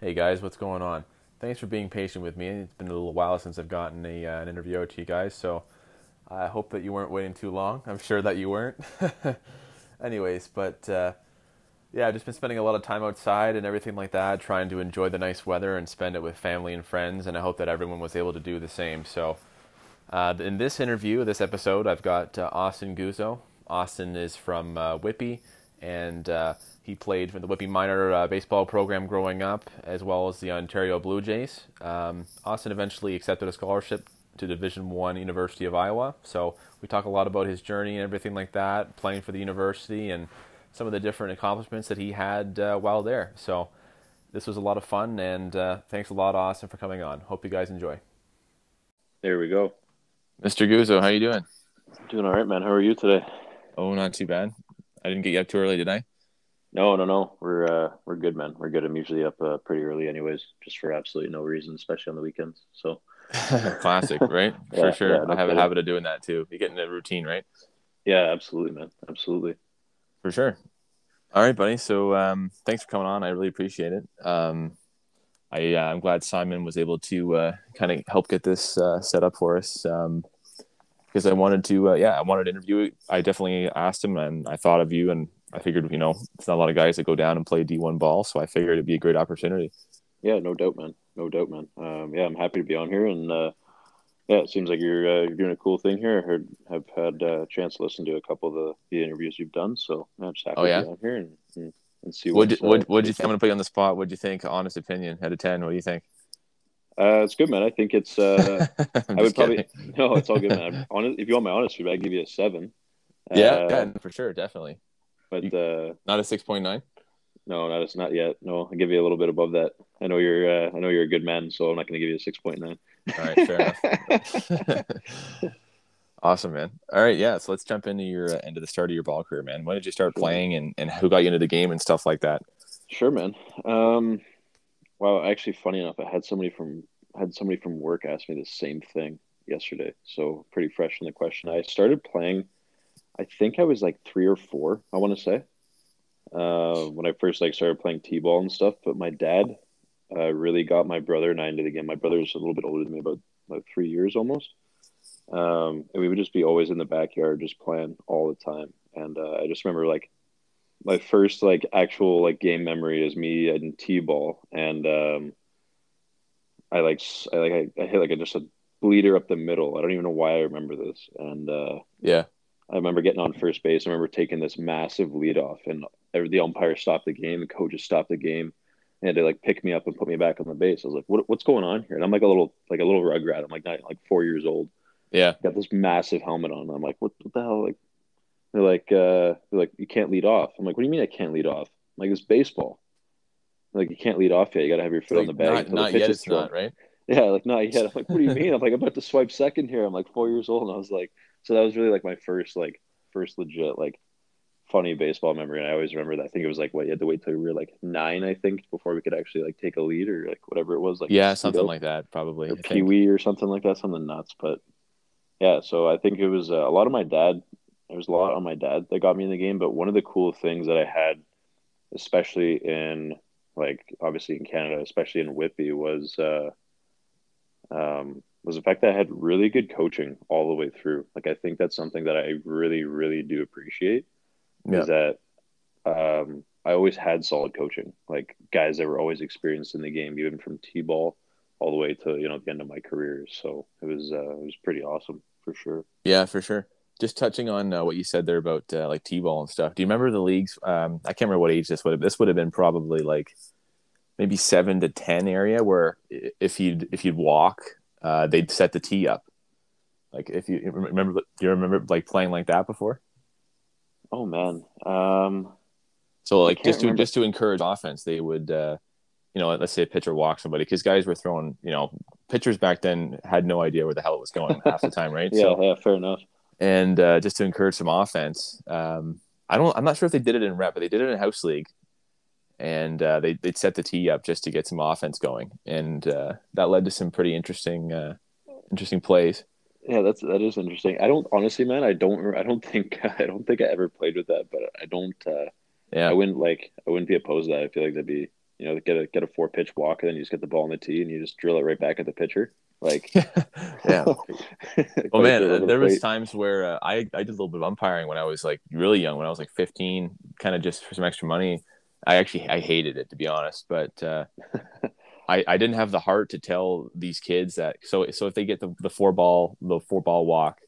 Hey guys, what's going on? Thanks for being patient with me. It's been a little while since I've gotten a, uh, an interview out to you guys, so I hope that you weren't waiting too long. I'm sure that you weren't. Anyways, but uh, yeah, I've just been spending a lot of time outside and everything like that, trying to enjoy the nice weather and spend it with family and friends, and I hope that everyone was able to do the same. So, uh, in this interview, this episode, I've got uh, Austin Guzzo. Austin is from uh, Whitby, and uh, he played for the Whitby minor uh, baseball program growing up, as well as the Ontario Blue Jays. Um, Austin eventually accepted a scholarship to Division One University of Iowa. So we talk a lot about his journey and everything like that, playing for the university, and some of the different accomplishments that he had uh, while there. So this was a lot of fun, and uh, thanks a lot, Austin, for coming on. Hope you guys enjoy. There we go. Mr. Guzzo, how you doing? Doing all right, man. How are you today? Oh, not too bad. I didn't get you up too early, did I? No, no, no. We're uh, we're good, man. We're good. I'm usually up uh, pretty early, anyways, just for absolutely no reason, especially on the weekends. So classic, right? Yeah, for sure. yeah, no I have kidding. a habit of doing that too. You get in a routine, right? yeah, absolutely, man. Absolutely. For sure. All right, buddy. So um, thanks for coming on. I really appreciate it. Um, I uh, I'm glad Simon was able to uh, kind of help get this uh, set up for us um, because I wanted to. Uh, yeah, I wanted to interview. I definitely asked him, and I thought of you, and I figured, you know, it's not a lot of guys that go down and play D1 ball, so I figured it'd be a great opportunity. Yeah, no doubt, man. No doubt, man. Um, yeah, I'm happy to be on here, and uh, yeah, it seems like you're uh, you're doing a cool thing here. I heard have had uh, a chance to listen to a couple of the, the interviews you've done, so yeah, I'm just happy Oh, yeah? to be on here and, and, and see What what's, what uh, what you think? I'm gonna put you on the spot. What do you think? Honest opinion, out of ten. What do you think? Uh, it's good, man. I think it's. Uh, I'm would probably kidding. no, it's all good, man. Honest, if you want my honest feedback, I'd give you a seven. Yeah, Uh, yeah, for sure, definitely. But uh, Not a six point nine. no, not it's not yet. No, I'll give you a little bit above that. I know you're. Uh, I know you're a good man, so I'm not going to give you a six point nine. All right, fair enough. awesome, man. All right, yeah. So let's jump into your uh, into the start of your ball career, man. When did you start playing, and and who got you into the game and stuff like that? Sure, man. Um, well, actually, funny enough, I had somebody from had somebody from work ask me the same thing yesterday. So pretty fresh in the question. I started playing. I think I was like three or four. I want to say uh, when I first like started playing t-ball and stuff. But my dad uh, really got my brother and I into the game. My brother's a little bit older than me, about about three years almost. Um, and we would just be always in the backyard, just playing all the time. And uh, I just remember like my first like actual like game memory is me in t-ball, and um, I like I like I, I hit like a, just a bleeder up the middle. I don't even know why I remember this, and uh, Yeah, I remember getting on first base. I remember taking this massive lead off, and the umpire stopped the game. The coaches stopped the game, and they like pick me up and put me back on the base. I was like, "What? What's going on here?" And I'm like a little like a little rugrat. I'm like not like four years old. yeah, Got this massive helmet on. I'm like, "What? What the hell?" Like they're like, uh, they're like, "You can't lead off." I'm like, "What do you mean I can't lead off?" I'm like, "It's baseball." Like you can't lead off yet. You got to have your foot on the Like, bag. not, until the yet. It's thrown. not right. Yeah, like not yet. I'm like, what do you mean? I'm like, I'm about to swipe second here. I'm like four years old, and I was like, so that was really like my first like first legit like funny baseball memory. And I always remember that. I think it was like what you had to wait till we were like nine, I think, before we could actually like take a lead or like whatever it was, like Yeah, something like that, probably. I think. Pee Wee or something like that, something nuts. But yeah, so I think it was uh, a lot of my dad. There was a lot on my dad that got me in the game. But one of the cool things that I had, especially in like obviously in Canada, especially in Whitby, was uh, um, was the fact that I had really good coaching all the way through. Like I think that's something that I really, really do appreciate. Yeah. Is that um, I always had solid coaching, like guys that were always experienced in the game, even from t-ball all the way to you know the end of my career. So it was uh, it was pretty awesome for sure. Yeah, for sure. Just touching on uh, what you said there about uh, like t-ball and stuff. Do you remember the leagues? Um, I can't remember what age this would have. This would have been probably like maybe seven to ten area where if you'd if you'd walk, uh, they'd set the tee up. Like if you remember, do you remember like playing like that before? Oh man, um, So like just to remember. just to encourage offense, they would, uh, you know, let's say a pitcher walks somebody because guys were throwing, you know, pitchers back then had no idea where the hell it was going half the time, right? yeah, So yeah, fair enough. and uh, just to encourage some offense. Um, I don't. I'm not sure if they did it in rep, but they did it in house league, and uh, they they'd set the tee up just to get some offense going, and uh, that led to some pretty interesting uh, interesting plays. Yeah, that's that is interesting. I don't honestly, man. I don't. I don't think. I don't think I ever played with that, but I don't. Uh, Yeah, I wouldn't like. I wouldn't be opposed to that. I feel like that'd be you know get a get a four pitch walk and then you just get the ball in the tee and you just drill it right back at the pitcher. Like, yeah. oh man, there was times where uh, I I did a little bit of umpiring when I was like really young, when I was like 15, kind of just for some extra money. I actually I hated it to be honest, but uh, I I didn't have the heart to tell these kids that. So so if they get the the four ball the four ball walk,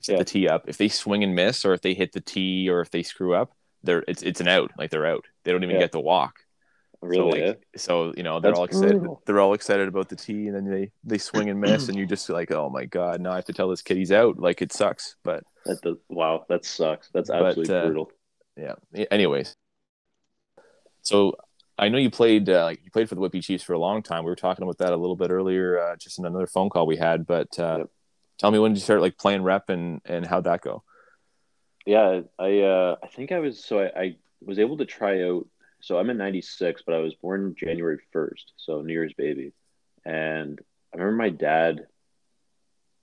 set yeah. the tee up. If they swing and miss, or if they hit the tee, or if they screw up, they're it's it's an out. Like they're out. They don't even yeah. get the walk. Really? So, like, so you know they're That's all excited. Brutal. They're all excited about the tee, and then they they swing and miss, and you're just like, oh my god, now I have to tell this kid he's out. Like it sucks, but that does, wow, that sucks. That's absolutely but, uh, brutal. Yeah. Anyways, so I know you played uh, like you played for the Whitby Chiefs for a long time. We were talking about that a little bit earlier, uh, just in another phone call we had. But uh, yep. tell me when did you start like playing rep and and how'd that go? Yeah, I uh, I think I was so I, I was able to try out so I'm in 96, but I was born January 1st, so New Year's baby. And I remember my dad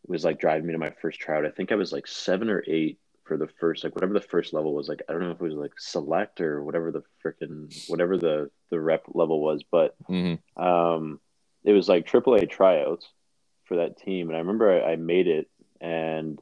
was like driving me to my first tryout. I think I was like seven or eight for the first, like whatever the first level was. Like I don't know if it was like select or whatever the freaking whatever the the rep level was, but mm-hmm. um, it was like AAA tryouts for that team. And I remember I, I made it, and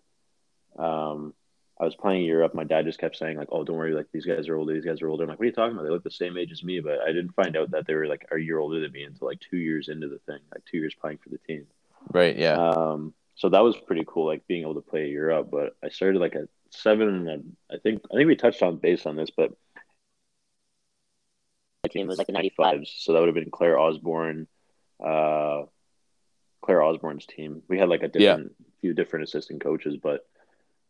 um, I was playing Europe. My dad just kept saying like, "Oh, don't worry, like these guys are older. These guys are older." I'm like, "What are you talking about? They look the same age as me." But I didn't find out that they were like a year older than me until like two years into the thing, like two years playing for the team. Right. Yeah. Um. So that was pretty cool, like being able to play Europe. But I started like at seven, and I think I think we touched on base on this, but my team was like the '95s, so that would have been Claire Osborne, uh, Claire Osborne's team. We had like a different yeah. few different assistant coaches, but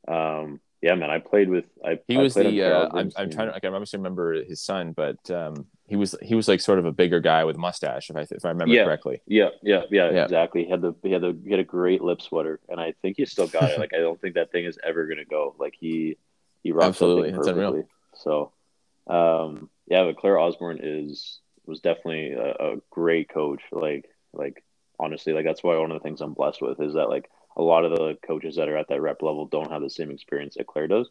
um yeah, man, I played with. I he I was the. Uh, I'm, I'm trying to. Like, I obviously remember his son, but um, he was he was like sort of a bigger guy with a mustache, if I if I remember yeah, correctly. Yeah, yeah, yeah, yeah, exactly. He had the he had the he had a great lip sweater, and I think he still got it. Like I don't think that thing is ever gonna go. Like he he rocks absolutely. It's unreal. So, um, yeah, but Claire Osborne is was definitely a, a great coach. Like like honestly, like that's why one of the things I'm blessed with is that like a lot of the coaches that are at that rep level don't have the same experience that Claire does.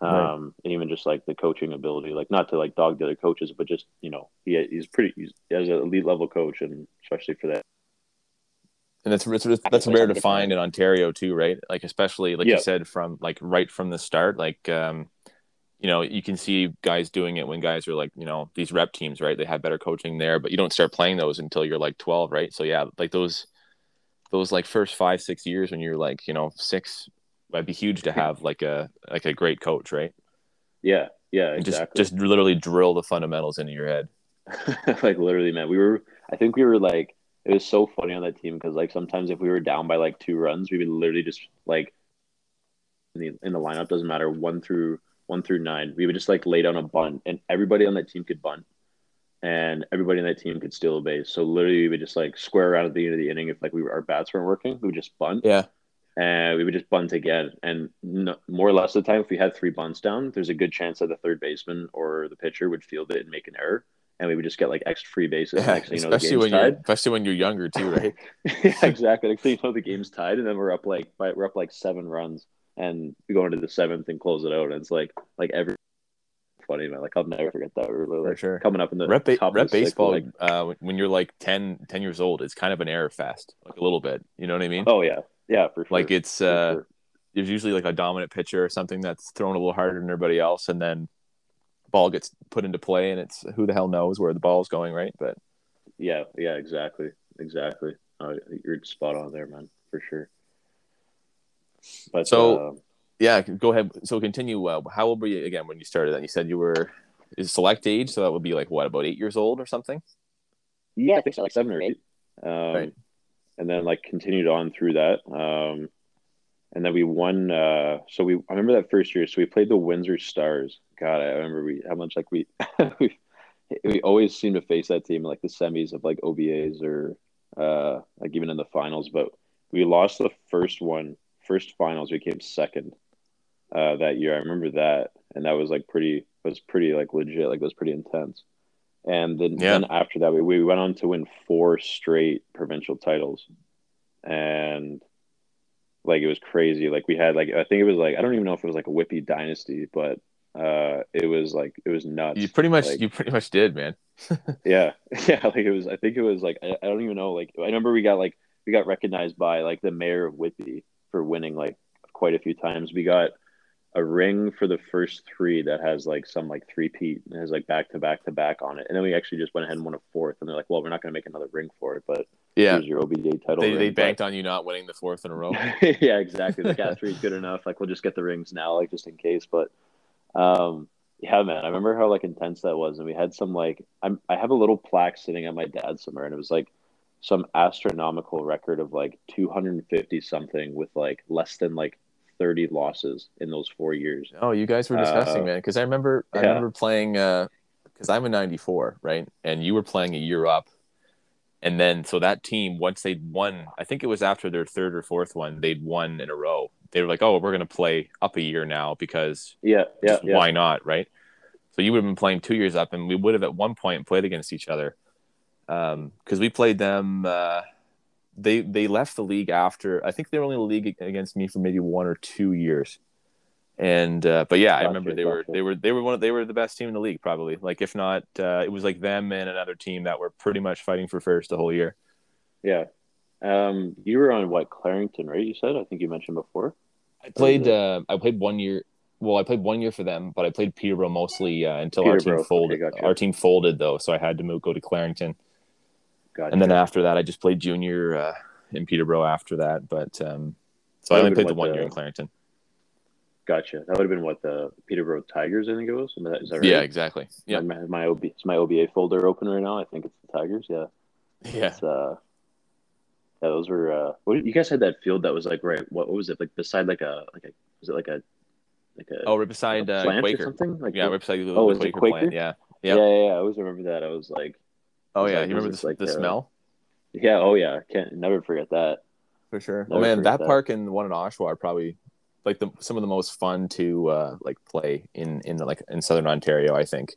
Um, right. and even just like the coaching ability, like not to like dog the other coaches, but just you know he he's pretty he's as an elite level coach, and especially for that. And that's that's, that's rare to find in Ontario too, right? Like especially like you said from like right from the start, like um, you know you can see guys doing it when guys are like you know these rep teams, right? They have better coaching there, but you don't start playing those until you're like twelve, right? So yeah, like those those like first five six years when you're like you know six might be huge to have like a like a great coach right yeah yeah exactly. just just literally drill the fundamentals into your head like literally man we were i think we were like it was so funny on that team because like sometimes if we were down by like two runs we would literally just like in the, in the lineup doesn't matter one through one through nine we would just like lay down a bunt and everybody on that team could bunt and everybody on that team could steal a base. So literally, we would just like square around at the end of the inning if like we were, our bats weren't working, we would just bunt. Yeah. And we would just bunt again, and no, more or less of the time, if we had three bunts down, there's a good chance that the third baseman or the pitcher would field it and make an error, and we would just get like extra free bases. Yeah, you know, especially when tied. you're especially when you're younger too, right? yeah, exactly. You know, the game's tied, and then we're up like we're up like seven runs, and we go into the seventh and close it out. And it's like like every funny, man. Like I'll never forget that. We were like sure. coming up in the rep, ba- rep baseball. Like, uh, when you're like 10, 10 years old, it's kind of an error fest, like a little bit. You know what I mean? Oh yeah, yeah, for sure. Like it's uh, sure. there's usually like a dominant pitcher or something that's thrown a little harder than everybody else, and then ball gets put into play, and it's who the hell knows where the ball's going, right? But yeah, yeah, exactly, exactly. Uh, you're spot on there, man, for sure. But so. Uh, yeah, go ahead. So continue. Uh, how old were you again when you started? That you said you were is select age, so that would be like what about eight years old or something? Yeah, I think so, like seven or eight. Um, right. And then like continued on through that. Um, and then we won. Uh, so we I remember that first year. So we played the Windsor Stars. God, I remember we how much like we we we always seem to face that team like the semis of like OBAs or uh, like even in the finals. But we lost the first one, first finals. We came second uh, that year. I remember that, and that was like pretty was pretty like legit. Like it was pretty intense. And then, yeah. then after that, we, we went on to win four straight provincial titles, and like it was crazy. Like we had like I think it was like I don't even know if it was like a Whitby dynasty, but uh, it was like it was nuts. You pretty much like, you pretty much did, man. yeah, yeah. Like it was. I think it was like I, I don't even know. Like I remember we got like we got recognized by like the mayor of Whitby for winning like quite a few times. We got a ring for the first three that has like some like three peat and has like back to back to back on it. And then we actually just went ahead and won a fourth. And they're like, well, we're not going to make another ring for it, but Yeah, here's your OBA title. they, ring. they But- banked on you not winning the fourth in a row. yeah, exactly. Like, yeah, three is good enough. Like, we'll just get the rings now, like, just in case. But, um, yeah, man, I remember how like intense that was, and we had some like, I'm I have a little plaque sitting at my dad's somewhere, and it was like some astronomical record of like 250 something with like less than like 30 losses in those four years. Oh, you guys were discussing, Uh, man. Because I remember, I remember playing. Because I'm a '94, right? And you were playing a year up, and then so that team, once they'd won, I think it was after their third or fourth one, they'd won in a row. They were like, "Oh, we're going to play up a year now because Yeah, yeah, yeah. why not?" Right? So you would have been playing two years up, and we would have at one point played against each other because we played them. Uh, they they left the league after. I think they were only in the league against me for maybe one or two years. And uh, but yeah, I remember they were they were they were one of, they were the best team in the league probably. Like if not, uh, it was like them and another team that were pretty much fighting for first the whole year. Yeah. Um, you were on what Clarington, right? You said I think you mentioned before. I played uh, I played one year. Well, I played one year for them, but I played Peterborough mostly uh, until our Peterborough, team okay, folded. gotcha. Our team folded though, so I had to move go to Clarington. Gotcha. and then after that, I just played junior uh, in Peterborough after that. But um, so I only played the one what year in the- Clarington. gotcha. That would have been what the Peterborough Tigers, I think it was. Is that right? Yeah, exactly. Yeah, My, my, OB, it's my OBA folder open right now. I think it's the Tigers. Yeah. yeah. It's, uh, yeah, those were. Uh, what, you guys had that field that was like right. What, what was it like beside like a like a was it like a like a Oh, right beside a uh, Quaker. something like Yeah, right beside the, Oh, the Quaker, Quaker? plant. Yeah. yeah, yeah, yeah. I always remember that. I was like, Oh yeah, like- you remember the, like, the smell yeah, oh yeah, can't never forget that. for sure. Oh man, that, that. park and the one in Oshawa are probably like the some of the most fun to uh, like play in in like in southern Ontario. I think.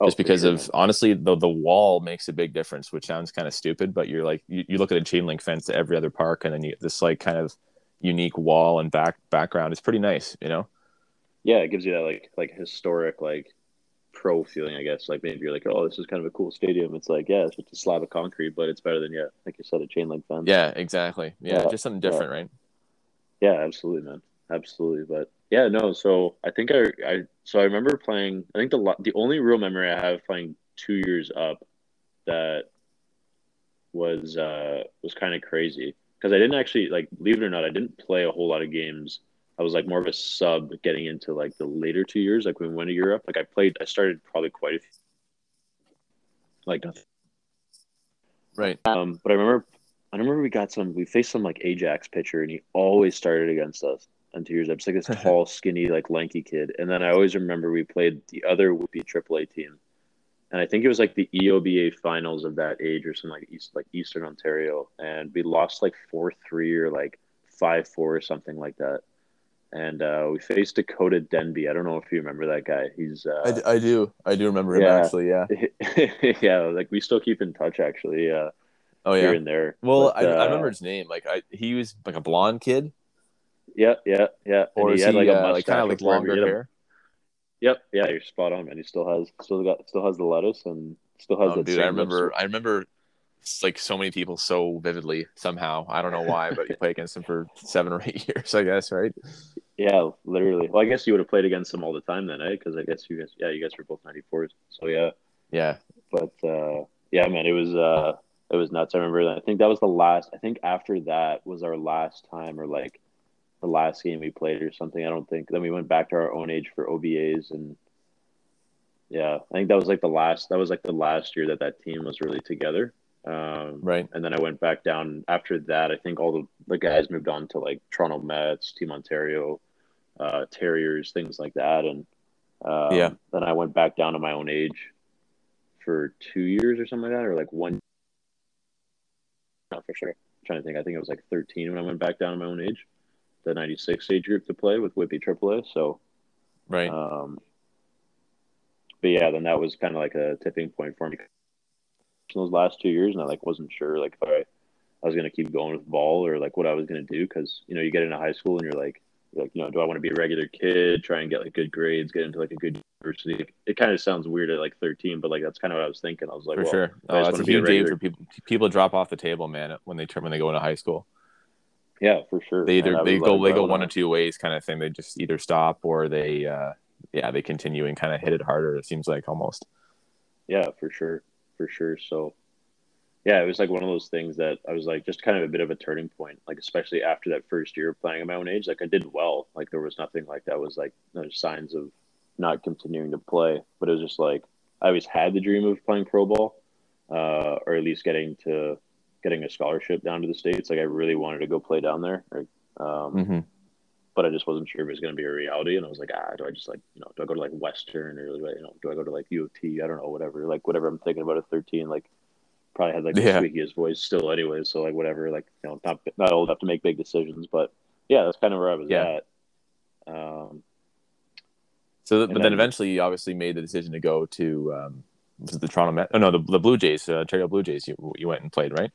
Oh, just because sure, of honestly the the wall makes a big difference which sounds kind of stupid but you're like you, you look at a chain link fence to every other park and then you this like kind of unique wall and back background is pretty nice you know yeah, it gives you that like like historic like pro feeling, I guess. Like maybe you're like, oh, this is kind of a cool stadium. It's like, yeah, it's just a slab of concrete, but it's better than yeah, like you said, a chain link fence. yeah exactly yeah, Yeah, just something different right Yeah, absolutely, man. Absolutely. But yeah, no, so I think I I so I remember playing I think the the only real memory I have playing 2 years up that was uh was kind of crazy because I didn't actually like believe it or not, I didn't play a whole lot of games. I was like more of a sub getting into like the later 2 years like when we went to Europe. Like I played I started probably quite a few like nothing right um, but I remember, I remember we got some. We faced some like Ajax pitcher, and he always started against us on two years. I was like this tall, skinny, like lanky kid. And then I always remember we played the other Whitby AAA team, and I think it was like the EOBA finals of that age or something like East, like Eastern Ontario, and we lost like four three or like five four or something like that. And uh, we faced Dakota Denby. I don't know if you remember that guy. He's uh, I, I do i do remember him Yeah. actually yeah yeah, like we still keep in touch actually. Uh, oh here and there. well But, I, I uh, remember his name like I he was like a blonde kid Yeah, yeah, yeah. or And is he, had, like, a uh, like kind of like longer hair Yep, yeah, you're spot on, man. He still has still got still has the lettuce and still has oh, dude same i remember lips. i remember like so many people so vividly somehow i don't know why but you play against him for seven or eight years i guess right Yeah, literally. Well, I guess you would have played against them all the time then, eh? Because I guess you guys, yeah, you guys were both 94s. So yeah, yeah but uh, yeah, man, it was uh, it was nuts. I remember that. I think that was the last. I think after that was our last time, or like the last game we played, or something. I don't think. Then we went back to our own age for OBAs, and yeah, I think that was like the last. That was like the last year that that team was really together. Um, right and then I went back down after that. I think all the, the guys moved on to like Toronto Mets, Team Ontario, uh, Terriers, things like that. And um, Yeah. then I went back down to my own age for two years or something like that, or like one. Not for sure. I'm trying to think. I think it was like 13 when I went back down to my own age, the 96 age group to play with Whitby AAA. So, right um, but yeah, then that was kind of like a tipping point for me those last two years, and I like wasn't sure like if I, I was gonna keep going with ball or like what I was gonna do because you know you get into high school and you're like you're like you know do I want to be a regular kid, try and get like good grades, get into like a good university. It kind of sounds weird at like 13, but like that's kind of what I was thinking. I was like, for well, sure. Oh, that's a huge age where people people drop off the table, man, when they turn when they go into high school. yeah, for sure. They either they go they go one or two ways, kind of thing. They just either stop or they uh yeah they continue and kind of hit it harder. It seems like almost. Yeah, for sure, for sure. So, yeah, it was like one of those things that I was like, just kind of a bit of a turning point. Like especially after that first year of playing at my own age, like I did well. Like there was nothing like that was like no signs of not continuing to play. But it was just like I always had the dream of playing pro ball, uh, or at least getting to getting a scholarship down to the states. Like I really wanted to go play down there. Or, um, Mm-hmm. But I just wasn't sure if it was going to be a reality. And I was like, ah, do I just like, you know, do I go to like Western or you know, do I go to like U of T? I don't know, whatever. Like whatever I'm thinking about at 13, like probably had like the Yeah. squeakiest voice still, anyway. So like whatever, like you know, not not old enough to make big decisions, but yeah, that's kind of where I was Yeah. at. Um, So, And but then, then- eventually, you obviously made the decision to go to um, was it the Toronto Met? Oh no, the, the Blue Jays, uh, Ontario Blue Jays. You you went and played, right?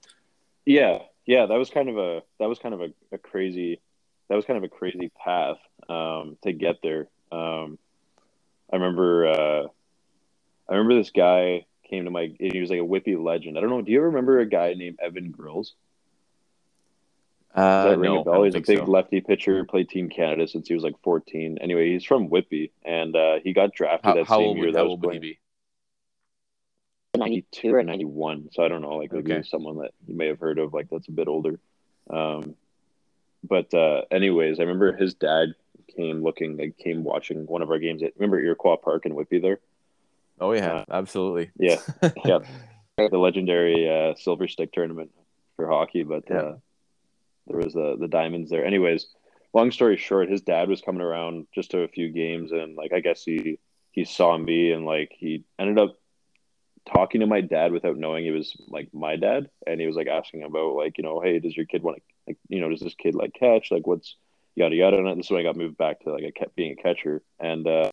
yeah, yeah, that was kind of a that was kind of a, a crazy that was kind of a crazy path um, to get there. Um, I remember uh, I remember this guy came to my and he was like a Whitby legend. I don't know. Do you ever remember a guy named Evan Grills? Uh, ring no, a bell? He's a big so. lefty pitcher, played Team Canada since he was like 14. Anyway, he's from Whitby, and uh, he got drafted How, that how same old year that was old would he be? 92 or 91. So I don't know, like maybe Okay. someone that you may have heard of, like that's a bit older. Um, but uh, anyways, I remember his dad came looking, like came watching one of our games. At, remember Iroquois Park in Whitby there? Oh yeah, Uh, absolutely. Yeah, yeah, the legendary uh, Silver Stick tournament for hockey. But Yeah. uh, there was the the diamonds there. Anyways, long story short, his dad was coming around just to a few games, and like I guess he he saw me, and like he ended up talking to my dad without knowing he was like my dad, and he was like asking about like you know, hey, does your kid want to like you know, does this kid like catch? Like what's yada yada, and this is when I got moved back to like a, ca- being a catcher, and uh,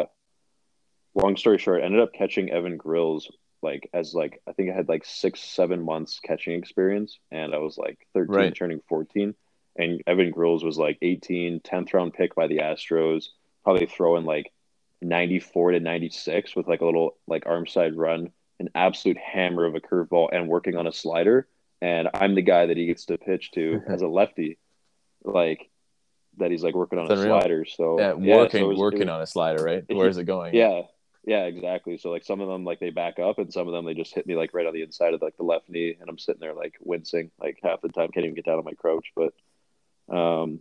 long story short, I ended up catching Evan Grills like as like I think I had like six seven months catching experience, and I was like thirteen Right. turning fourteen, and Evan Grills was like 18, 10th round pick by the Astros, probably throwing like ninety four to ninety six with like a little like arm side run, an absolute hammer of a curveball, and working on a slider, and I'm the guy that he gets to pitch to as a lefty, like that he's like working on a unreal. slider. So Yeah, yeah, working so was- working was- on a slider, right? Where's it going? yeah, yeah, exactly. So like some of them like they back up, and some of them they just hit me like right on the inside of like the left knee, and I'm sitting there like wincing like half the time, can't even get down on my crouch. But um,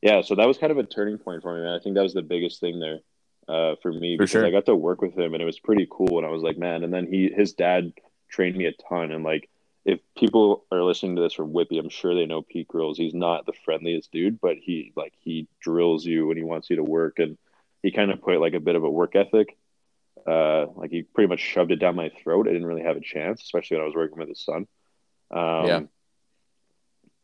yeah, so that was kind of a turning point for me, man. I think that was the biggest thing there uh, for me For because sure. I got to work with him, and it was pretty cool. And I was like, man, and then he his dad trained me a ton, and like. If people are listening to this from Whitby, I'm sure they know Pete Grills. He's not the friendliest dude, but he like he drills you when he wants you to work, and he kind of put like a bit of a work ethic uh, like he pretty much shoved it down my throat. I didn't really have a chance, especially when I was working with his son. Um, Yeah.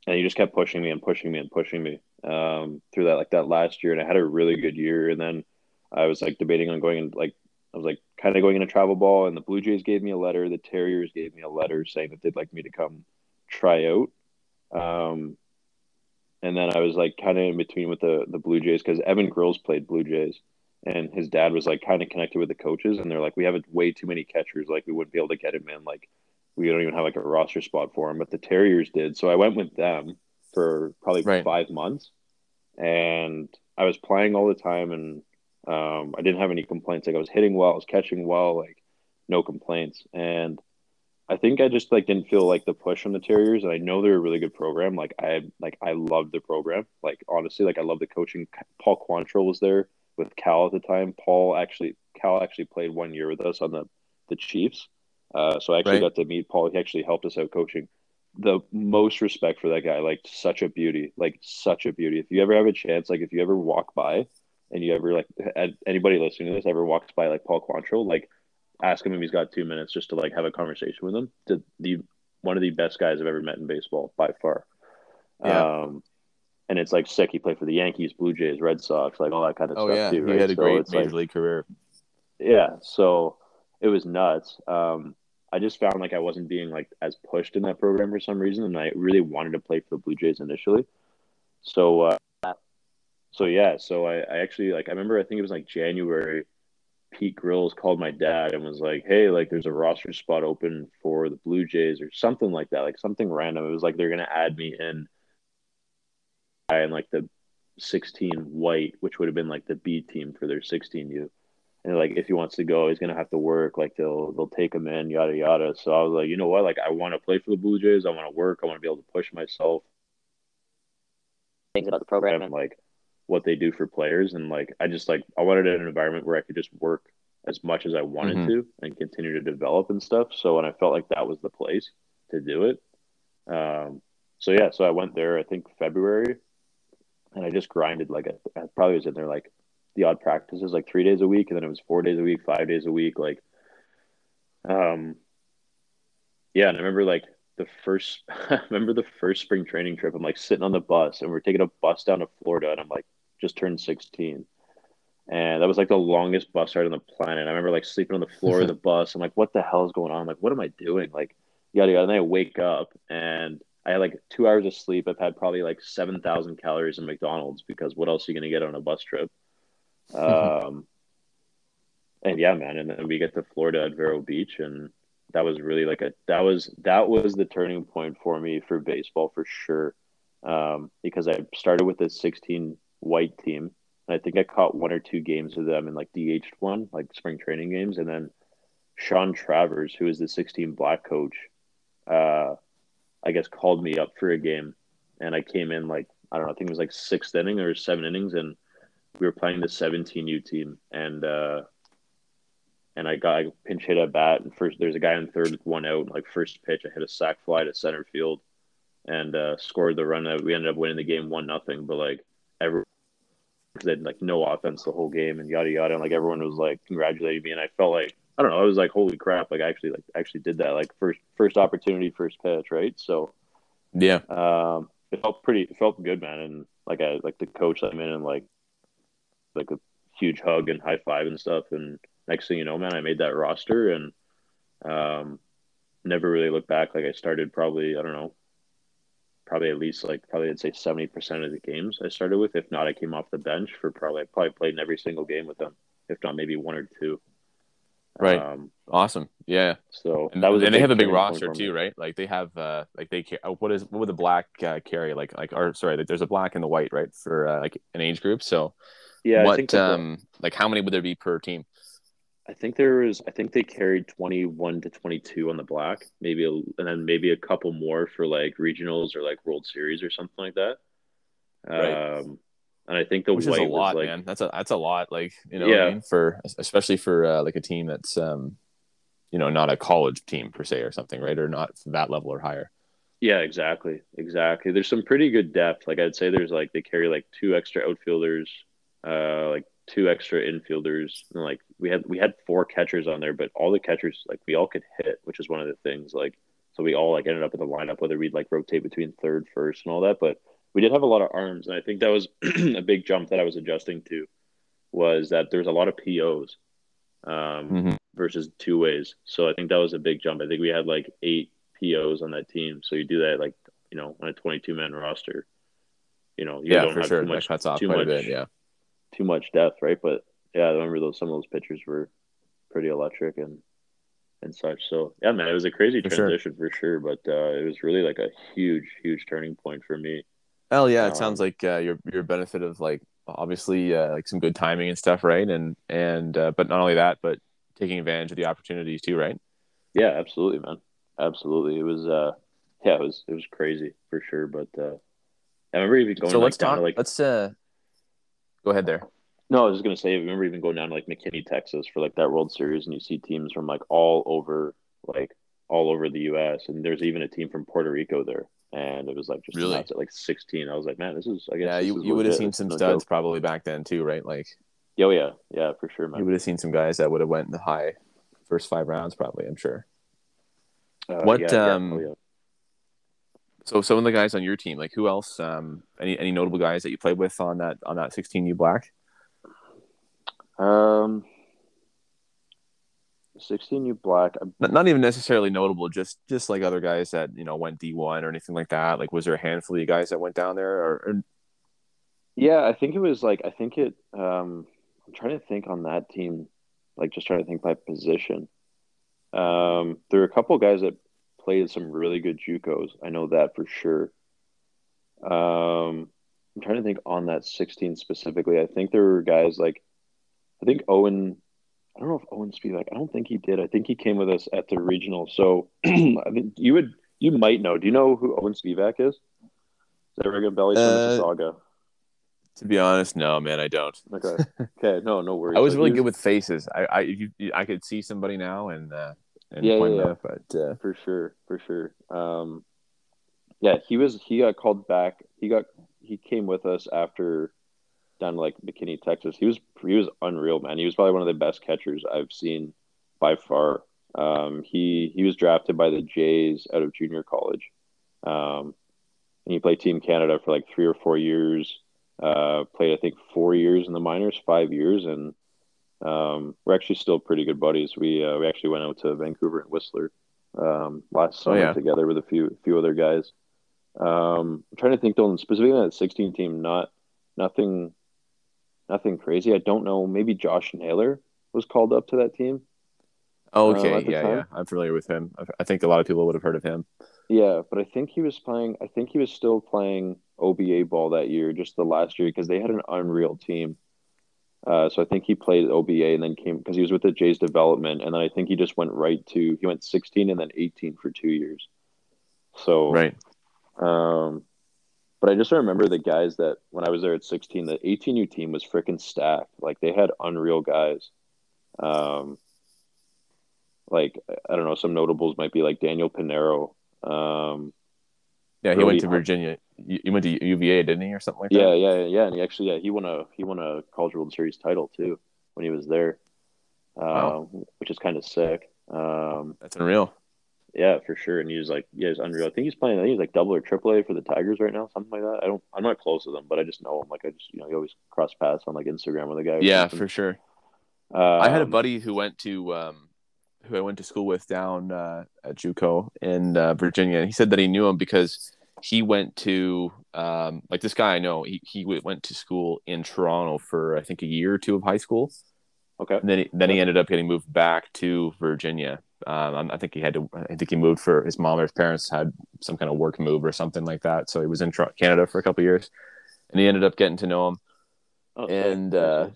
And he just kept pushing me and pushing me and pushing me um, through that like that last year, and I had a really good year. And then I was like debating on going and like I was like kind of going into travel ball, and the Blue Jays gave me a letter, the Terriers gave me a letter saying that they'd like me to come try out. Um, and then I was like kind of in between with the the Blue Jays because Evan Grills played Blue Jays, and his dad was like kind of connected with the coaches, and they're like, we have way too many catchers, like we wouldn't be able to get him in, like we don't even have like a roster spot for him, but the Terriers did. So I went with them for probably Right. five months, and I was playing all the time, and um, I didn't have any complaints. Like I was hitting well, I was catching well, like no complaints, and I think I just like didn't feel like the push from the Terriers, and I know they're a really good program. Like I like I loved the program. Like honestly, like I love the coaching. Paul Quantrill was there with Cal at the time. Paul actually Cal actually played one year with us on the the Chiefs. Uh, so I actually Right. got to meet Paul. He actually helped us out coaching. The most respect for that guy, like such a beauty, like such a beauty. If you ever have a chance, like if you ever walk by and you ever like anybody listening to this ever walks by like Paul Quantrill, like ask him if he's got two minutes just to like have a conversation with him. The, the one of the best guys I've ever met in baseball by far. Yeah. Um, and it's like sick. He played for the Yankees, Blue Jays, Red Sox, like all that kind of Oh stuff yeah, too. he had a So great major like- league career. yeah so it was nuts um i just found like i wasn't being like as pushed in that program for some reason and i really wanted to play for the blue jays initially so uh so yeah so i, I actually like i remember i think it was like january Pete Grills called my dad and was like, "Hey, like there's a roster spot open for the Blue Jays or something like that, like something random." It was like they're gonna add me in, and like the 16 white, which would have been like the B team for their 16U. And like if he wants to go, he's gonna have to work. Like they'll they'll take him in, yada yada. So I was like, you know what? Like I want to play for the Blue Jays. I want to work. I want to be able to push myself. Things about the program and like what they do for players, and like I just like I wanted an environment where I could just work as much as I wanted mm-hmm. to and continue to develop and stuff. So when I felt like that was the place to do it, um, so yeah, so I went there. I think February, and I just grinded like I, I probably was in there like the odd practices like three days a week, and then it was four days a week, five days a week, like, um, yeah. And I remember like the first, I remember the first spring training trip. I'm like sitting on the bus, and we're taking a bus down to Florida, and I'm like just turned 16. And that was like the longest bus ride on the planet. I remember like sleeping on the floor of the bus. I'm like, what the hell is going on? I'm like, what am I doing? Like, yada yada. And I wake up and I had like two hours of sleep. I've had probably like 7,000 calories in McDonald's because what else are you going to get on a bus trip? Um, and yeah, man. And then we get to Florida at Vero Beach, and that was really like a that was that was the turning point for me for baseball for sure. Um, because I started with a 16 white team, and I think I caught one or two games of them in like DH one, like spring training games, and then Sean Travers, who is the 16 black coach, uh, I guess called me up for a game, and I came in like I don't know, I think it was like sixth inning or seven innings, and we were playing the 17U team, and uh, and I got I pinch hit a bat, and first there's a guy in third, one out, like first pitch, I hit a sac fly to center field, and uh, scored the run. That we ended up winning the game one nothing, but like every they had like no offense the whole game and yada yada, and like everyone was like congratulating me, and I felt like I don't know, I was like holy crap, like I actually like actually did that, like first first opportunity, first pitch, right? So yeah, um, it felt pretty, it felt good, man, and like I like the coach me in and like like a huge hug and high five and stuff. And next thing you know, man, I made that roster and um, never really looked back. Like I started probably, I don't know, probably at least like probably I'd say seventy percent of the games I started with. If not, I came off the bench for probably I probably played in every single game with them. If not, maybe one or two. Right. Um, awesome. Yeah. So and that was and they have a big roster too, right? Like they have uh like they uh, what is what would the black uh, carry like like or sorry like there's a black and the white right for uh, like an age group. So yeah. What um like how many would there be per team? I think there was. I think they carried twenty one to twenty two on the black, maybe, a, and then maybe a couple more for like regionals or like World Series or something like that. Right. Um, and I think the Which white is a lot, like, man. That's a that's a lot. Like you know, yeah. I mean? for especially for uh, like a team that's um, you know, not a college team per se or something, right? Or not that level or higher. Yeah, exactly, exactly. There's some pretty good depth. Like I'd say, there's like they carry like two extra outfielders, uh, like two extra infielders. And like we had we had four catchers on there, but all the catchers like we all could hit, which is one of the things. Like so we all like ended up in the lineup, whether we'd like rotate between third, first, and all that. But we did have a lot of arms, and I think that was a big jump that I was adjusting to. Was that there's a lot of POs um, mm-hmm. versus two ways. So I think that was a big jump. I think we had like eight POs on that team. So you do that like you know on a 22 man roster. You know, you yeah, don't for have sure. Too much, that cuts off too quite much, a bit. Yeah, too much depth, right? But yeah, I remember those some of those pitchers were pretty electric and and such. So yeah, man, it was a crazy for transition sure. for sure. But uh, it was really like a huge, huge turning point for me. Hell yeah, it um, sounds like uh, your your benefit of like obviously uh, like some good timing and stuff, right? And and uh, but not only that, but taking advantage of the opportunities too, right? Yeah, absolutely, man. Absolutely, it was uh yeah, it was it was crazy for sure. But uh, I remember even going. So let's like, talk. Like, let's uh Go ahead there. No, I was just gonna say. I remember even going down to like McKinney, Texas, for like that World Series, and you see teams from like all over, like all over the U.S. And there's even a team from Puerto Rico there, and it was like just really at like 16. I was like, man, this is. I guess. Yeah, you, you would have seen some studs probably back then too, right? Like. Oh yeah, yeah, for sure, man. You would have seen some guys that would have went in the high first five rounds, probably. I'm sure. Uh, what yeah, um. Yeah. Oh, yeah. So some of the guys on your team, like who else? Um, any any notable guys that you played with on that on that 16U black? Um, 16U black. Not, not even necessarily notable, just just like other guys that you know went D1 or anything like that. Like, was there a handful of you guys that went down there? Or, or... yeah, I think it was like I think it. Um, I'm trying to think on that team. like just trying to think by position. Um, there were a couple guys that played some really good JUCOs. I know that for sure. Um, I'm trying to think on that 16 specifically. I think there were guys like, I think Owen. I don't know if Owen Spiwak. I don't think he did. I think he came with us at the regional. So I think you would, you might know. Do you know who Owen Spiwak is? Is that ring a bell? From Uh, Mississauga. To be honest, no, man, I don't. Okay. Okay. No, no worries. I was Like, really good with faces. I I you, I could see somebody now and uh, and Yeah, point yeah, but uh, for sure, for sure. Um, yeah, he was. He got called back. He got. He came with us after down to like McKinney, Texas. He was. He was unreal, man. He was probably one of the best catchers I've seen by far. Um, he he was drafted by the Jays out of junior college, um, and he played Team Canada for like three or four years. Uh, played I think four years in the minors, five years, and um, we're actually still pretty good buddies. We uh, we actually went out to Vancouver and Whistler um, last summer yeah. together with a few few other guys. Um, I'm trying to think though, specifically on that 16 team, not nothing, nothing crazy. I don't know. Maybe Josh Naylor was called up to that team. oh, uh, okay, at yeah, time? yeah, I'm familiar with him. I, I think a lot of people would have heard of him. Yeah, but I think he was playing. I think he was still playing OBA ball that year, just the last year, because they had an unreal team. Uh, so I think he played OBA and then came because he was with the Jays development, and then I think he just went right to he went 16 and then 18 for two years. So Right. Um, but I just remember the guys that when I was there at 16, the 18U team was freaking stacked. Like they had unreal guys. Um, like I don't know, some notables might be like Daniel Pinero. Um, Yeah, he went to Virginia. You, you went to UVA, didn't he, or something like that? yeah, yeah, yeah, and he actually, yeah, he won a he won a College World Series title too when he was there, Wow. um, which is kind of sick. Um, That's unreal. yeah, for sure. And he was like, yeah, he's unreal. I think he's playing. I think he's like double or triple A for the Tigers right now, something like that. I don't. I'm not close with them, but I just know him. Like I just, you know, you always cross paths on like Instagram with a guy. Yeah, for sure. Um, I had a buddy who went to um, who I went to school with down uh, at JUCO in uh, Virginia, and he said that he knew him because he went to um, like this guy I know. He he went to school in Toronto for I think a year or two of high school, Okay. and then he, then he ended up getting moved back to Virginia. Um, I think he had to. I think he moved for his mom or his parents had some kind of work move or something like that. So he was in Canada for a couple of years, and he ended up getting to know him. Oh. And uh,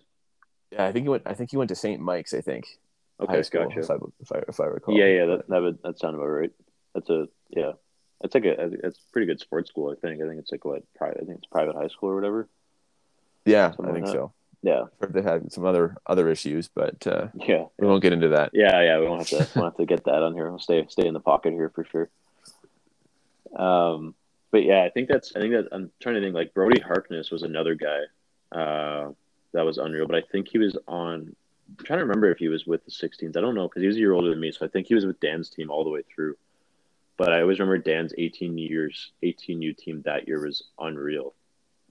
yeah, I think he went. I think he went to St. Mike's. I think okay, high school, gotcha. if I, if I if I recall. Yeah, yeah, that that would that sounded about right. That's a yeah. That's like a it's a pretty good sports school. I think. I think it's like what private. I think it's private high school or whatever. yeah, Something I think so. Yeah, I've heard they had some other other issues, but uh, yeah, we won't get into that. yeah, yeah. We won't have to won't have to get that on here. We'll stay stay in the pocket here for sure. Um, but yeah, I think that's I think that I'm trying to think like Brody Harkness was another guy uh, that was unreal, but I think he was on. I'm trying to remember if he was with the 16s. I don't know because he was a year older than me, so I think he was with Dan's team all the way through. But I always remember Dan's 18 years, 18U team that year was unreal.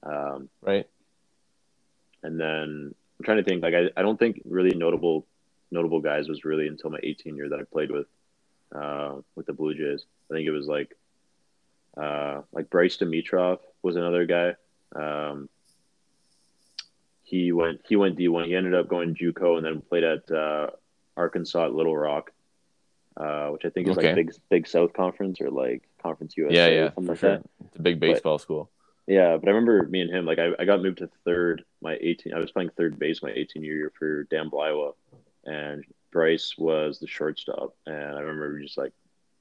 Um, Right? and then I'm trying to think like I, I don't think really notable notable guys was really until my 18 year that I played with uh, with the Blue Jays. I think it was like uh, like Bryce Dimitrov was another guy. Um, he went he went D1. He ended up going JUCO and then played at uh, Arkansas at Little Rock, uh, which I think is Okay. like big Big South Conference or like Conference USA. yeah, or yeah, something for like sure. that. It's a big baseball school. Yeah, but I remember me and him, like I, I got moved to third my 18 I was playing third base my 18 year year for Dan Bleiwas and Bryce was the shortstop and I remember we just like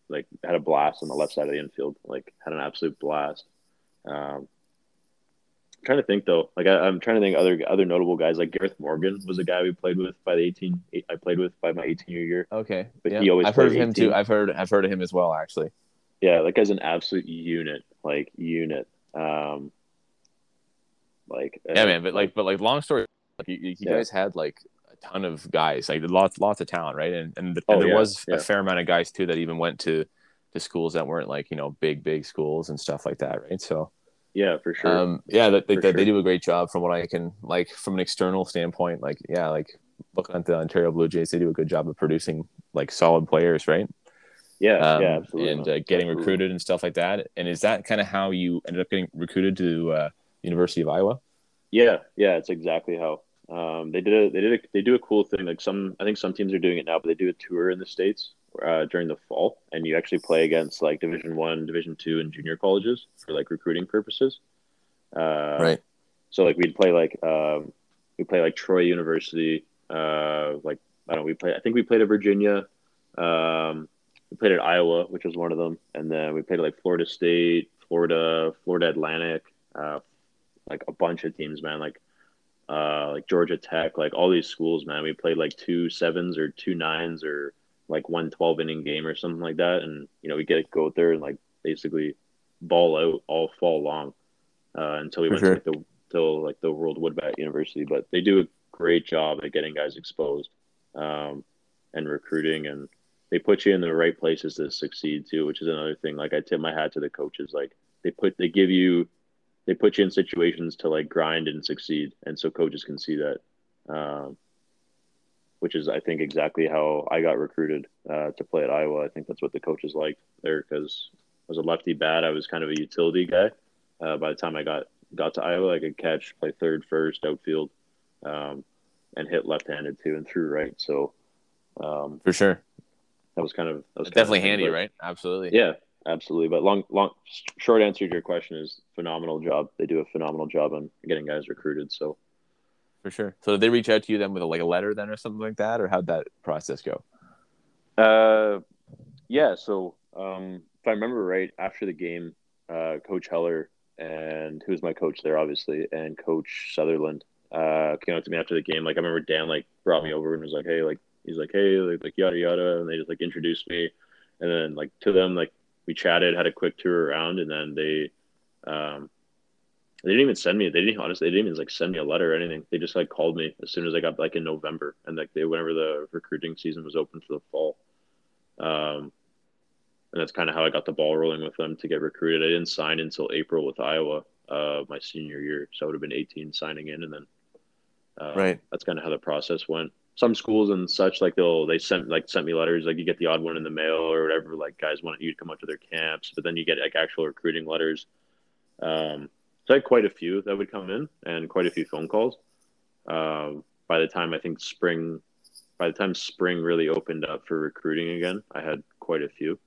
like had a blast on the left side of the infield, like had an absolute blast. Um trying to think though, like I, I'm trying to think other other notable guys like Gareth Morgan was a guy we played with by the 18 I played with by my 18 year year. Okay, But yeah. he always I've heard of him 18. too. I've heard I've heard of him as well, actually. Yeah, that guy's an absolute unit, like unit. Um like Yeah, uh, man. But like, but like, long story. Like, you, you Yeah. guys had like a ton of guys, like lots, lots of talent, right? And and, and Oh, there yeah, was yeah. a fair amount of guys too that even went to to schools that weren't like you know big, big schools and stuff like that, right? So. Yeah, for sure. Um, yeah, that, they, For that they do a great job from what I can like from an external standpoint. Like, yeah, like looking at the Ontario Blue Jays, they do a good job of producing like solid players, right? yeah, Um, yeah, absolutely. and uh, getting Absolutely. recruited and stuff like that. And is that kind of how you ended up getting recruited to uh, University of Iowa? Yeah, yeah, it's exactly how Um, they did a, they did a, they do a cool thing. Like some, I think some teams are doing it now, but they do a tour in the states uh, during the fall, and you actually play against like Division One, Division Two, and junior colleges for like recruiting purposes. Uh, right. So like we'd play like um, we play like Troy University. Uh, like I don't know, we play. I think we played at Virginia. Um, we played at Iowa, which was one of them, and then we played at like Florida State, Florida, Florida Atlantic, uh, like a bunch of teams, man. Like uh, like Georgia Tech, like all these schools, man. We played like two sevens or two nines or like one 12 inning game or something like that. And, you know, we get to go out there and like basically ball out all fall long uh, until we For went sure. to like the, till like the World Woodbat University. But they do a great job at getting guys exposed um, and recruiting. And they put you in the right places to succeed too, which is another thing. Like I tip my hat to the coaches. Like they put, they give you they put you in situations to like grind and succeed, and so coaches can see that. Um, which is, I think, exactly how I got recruited uh, to play at Iowa. I think that's what the coaches liked there because I was a lefty bat. I was kind of a utility guy. Uh, by the time I got got to Iowa, I could catch, play third, first, outfield, um, and hit left-handed too, and through right. So, um, for sure, that was kind of that was definitely handy, right? Absolutely. Yeah, absolutely. But long, long, short answer to your question is phenomenal job. They do a phenomenal job on getting guys recruited. So, for sure. So, did they reach out to you then with a, like a letter then or something like that, or how'd that process go? Uh, yeah. So, um, if I remember right, after the game, uh, Coach Heller and who's my coach there, obviously, and Coach Sutherland uh, came up to me after the game. Like I remember Dan like brought me over and was like, "Hey, like he's like, hey, like, like yada yada," and they just like introduced me, and then like to them like we chatted, had a quick tour around, and then they um, they didn't even send me. They didn't honestly. They didn't even like send me a letter or anything. They just like called me as soon as I got like in November, and like they whenever the recruiting season was open for the fall. Um, and that's kind of how I got the ball rolling with them to get recruited. I didn't sign until April with Iowa, uh, my senior year, so I would have been 18 signing in, and then uh, right. That's kind of how the process went some schools and such like they'll they sent like sent me letters like you get the odd one in the mail or whatever like guys want you to come up to their camps but then you get like actual recruiting letters um so I had quite a few that would come in and quite a few phone calls um by the time I think spring by the time spring really opened up for recruiting again I had quite a few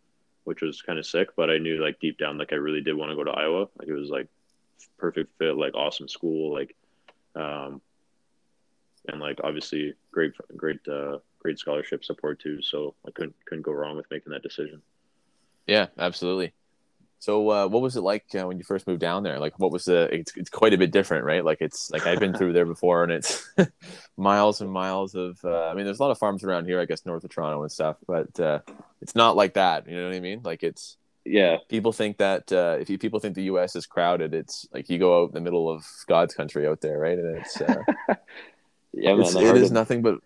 which was kind of sick but I knew like deep down like I really did want to go to Iowa like it was like perfect fit like awesome school like um and like obviously great great uh, great scholarship support too. So I couldn't couldn't go wrong with making that decision. Yeah, absolutely. So uh, what was it like uh, when you first moved down there? Like what was the? It's, it's quite a bit different, right? Like it's like I've been through there before, and it's miles and miles of. Uh, I mean, there's a lot of farms around here, I guess, north of Toronto and stuff, but uh, it's not like that. You know what I mean? Like it's yeah. People think that uh, if you, people think the U.S. is crowded, it's like you go out in the middle of God's country out there, right? And it's uh, Yeah, man. It is of... nothing but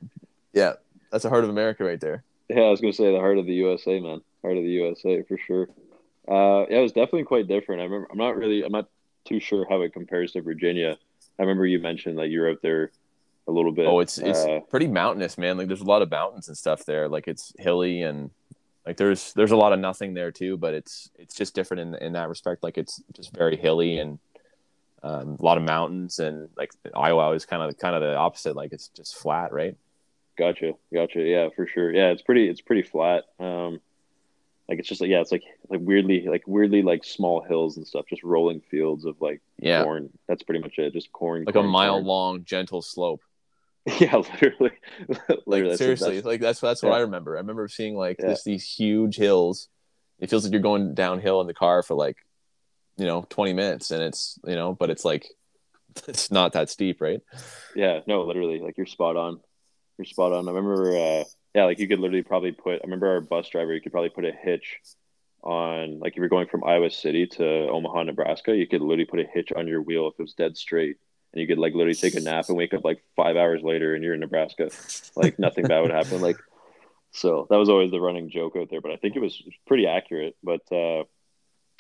yeah. That's the heart of America right there. Yeah, I was gonna say the heart of the USA, man. Heart of the USA for sure. Uh, yeah, it was definitely quite different. I remember. I'm not really. I'm not too sure how it compares to Virginia. I remember you mentioned that you're out there a little bit. Oh, it's it's uh, pretty mountainous, man. Like there's a lot of mountains and stuff there. Like it's hilly and like there's there's a lot of nothing there too. But it's it's just different in in that respect. Like it's just very hilly and um, a lot of mountains, and like Iowa is kind of kind of the opposite. Like it's just flat, right? Gotcha, gotcha. Yeah, for sure. Yeah, it's pretty it's pretty flat. Um, like it's just like yeah, it's like like weirdly like weirdly like small hills and stuff, just rolling fields of like yeah. corn. That's pretty much it. Just corn. Like corn, a mile corn. long, gentle slope. Yeah, literally. literally like seriously, like that's that's what yeah. I remember. I remember seeing like yeah. this these huge hills. It feels like you're going downhill in the car for like you know 20 minutes and it's you know but it's like it's not that steep right yeah no literally like you're spot on you're spot on i remember uh yeah like you could literally probably put i remember our bus driver you could probably put a hitch on like if you're going from iowa city to omaha nebraska you could literally put a hitch on your wheel if it was dead straight and you could like literally take a nap and wake up like five hours later and you're in nebraska like nothing bad would happen like so that was always the running joke out there but i think it was pretty accurate but uh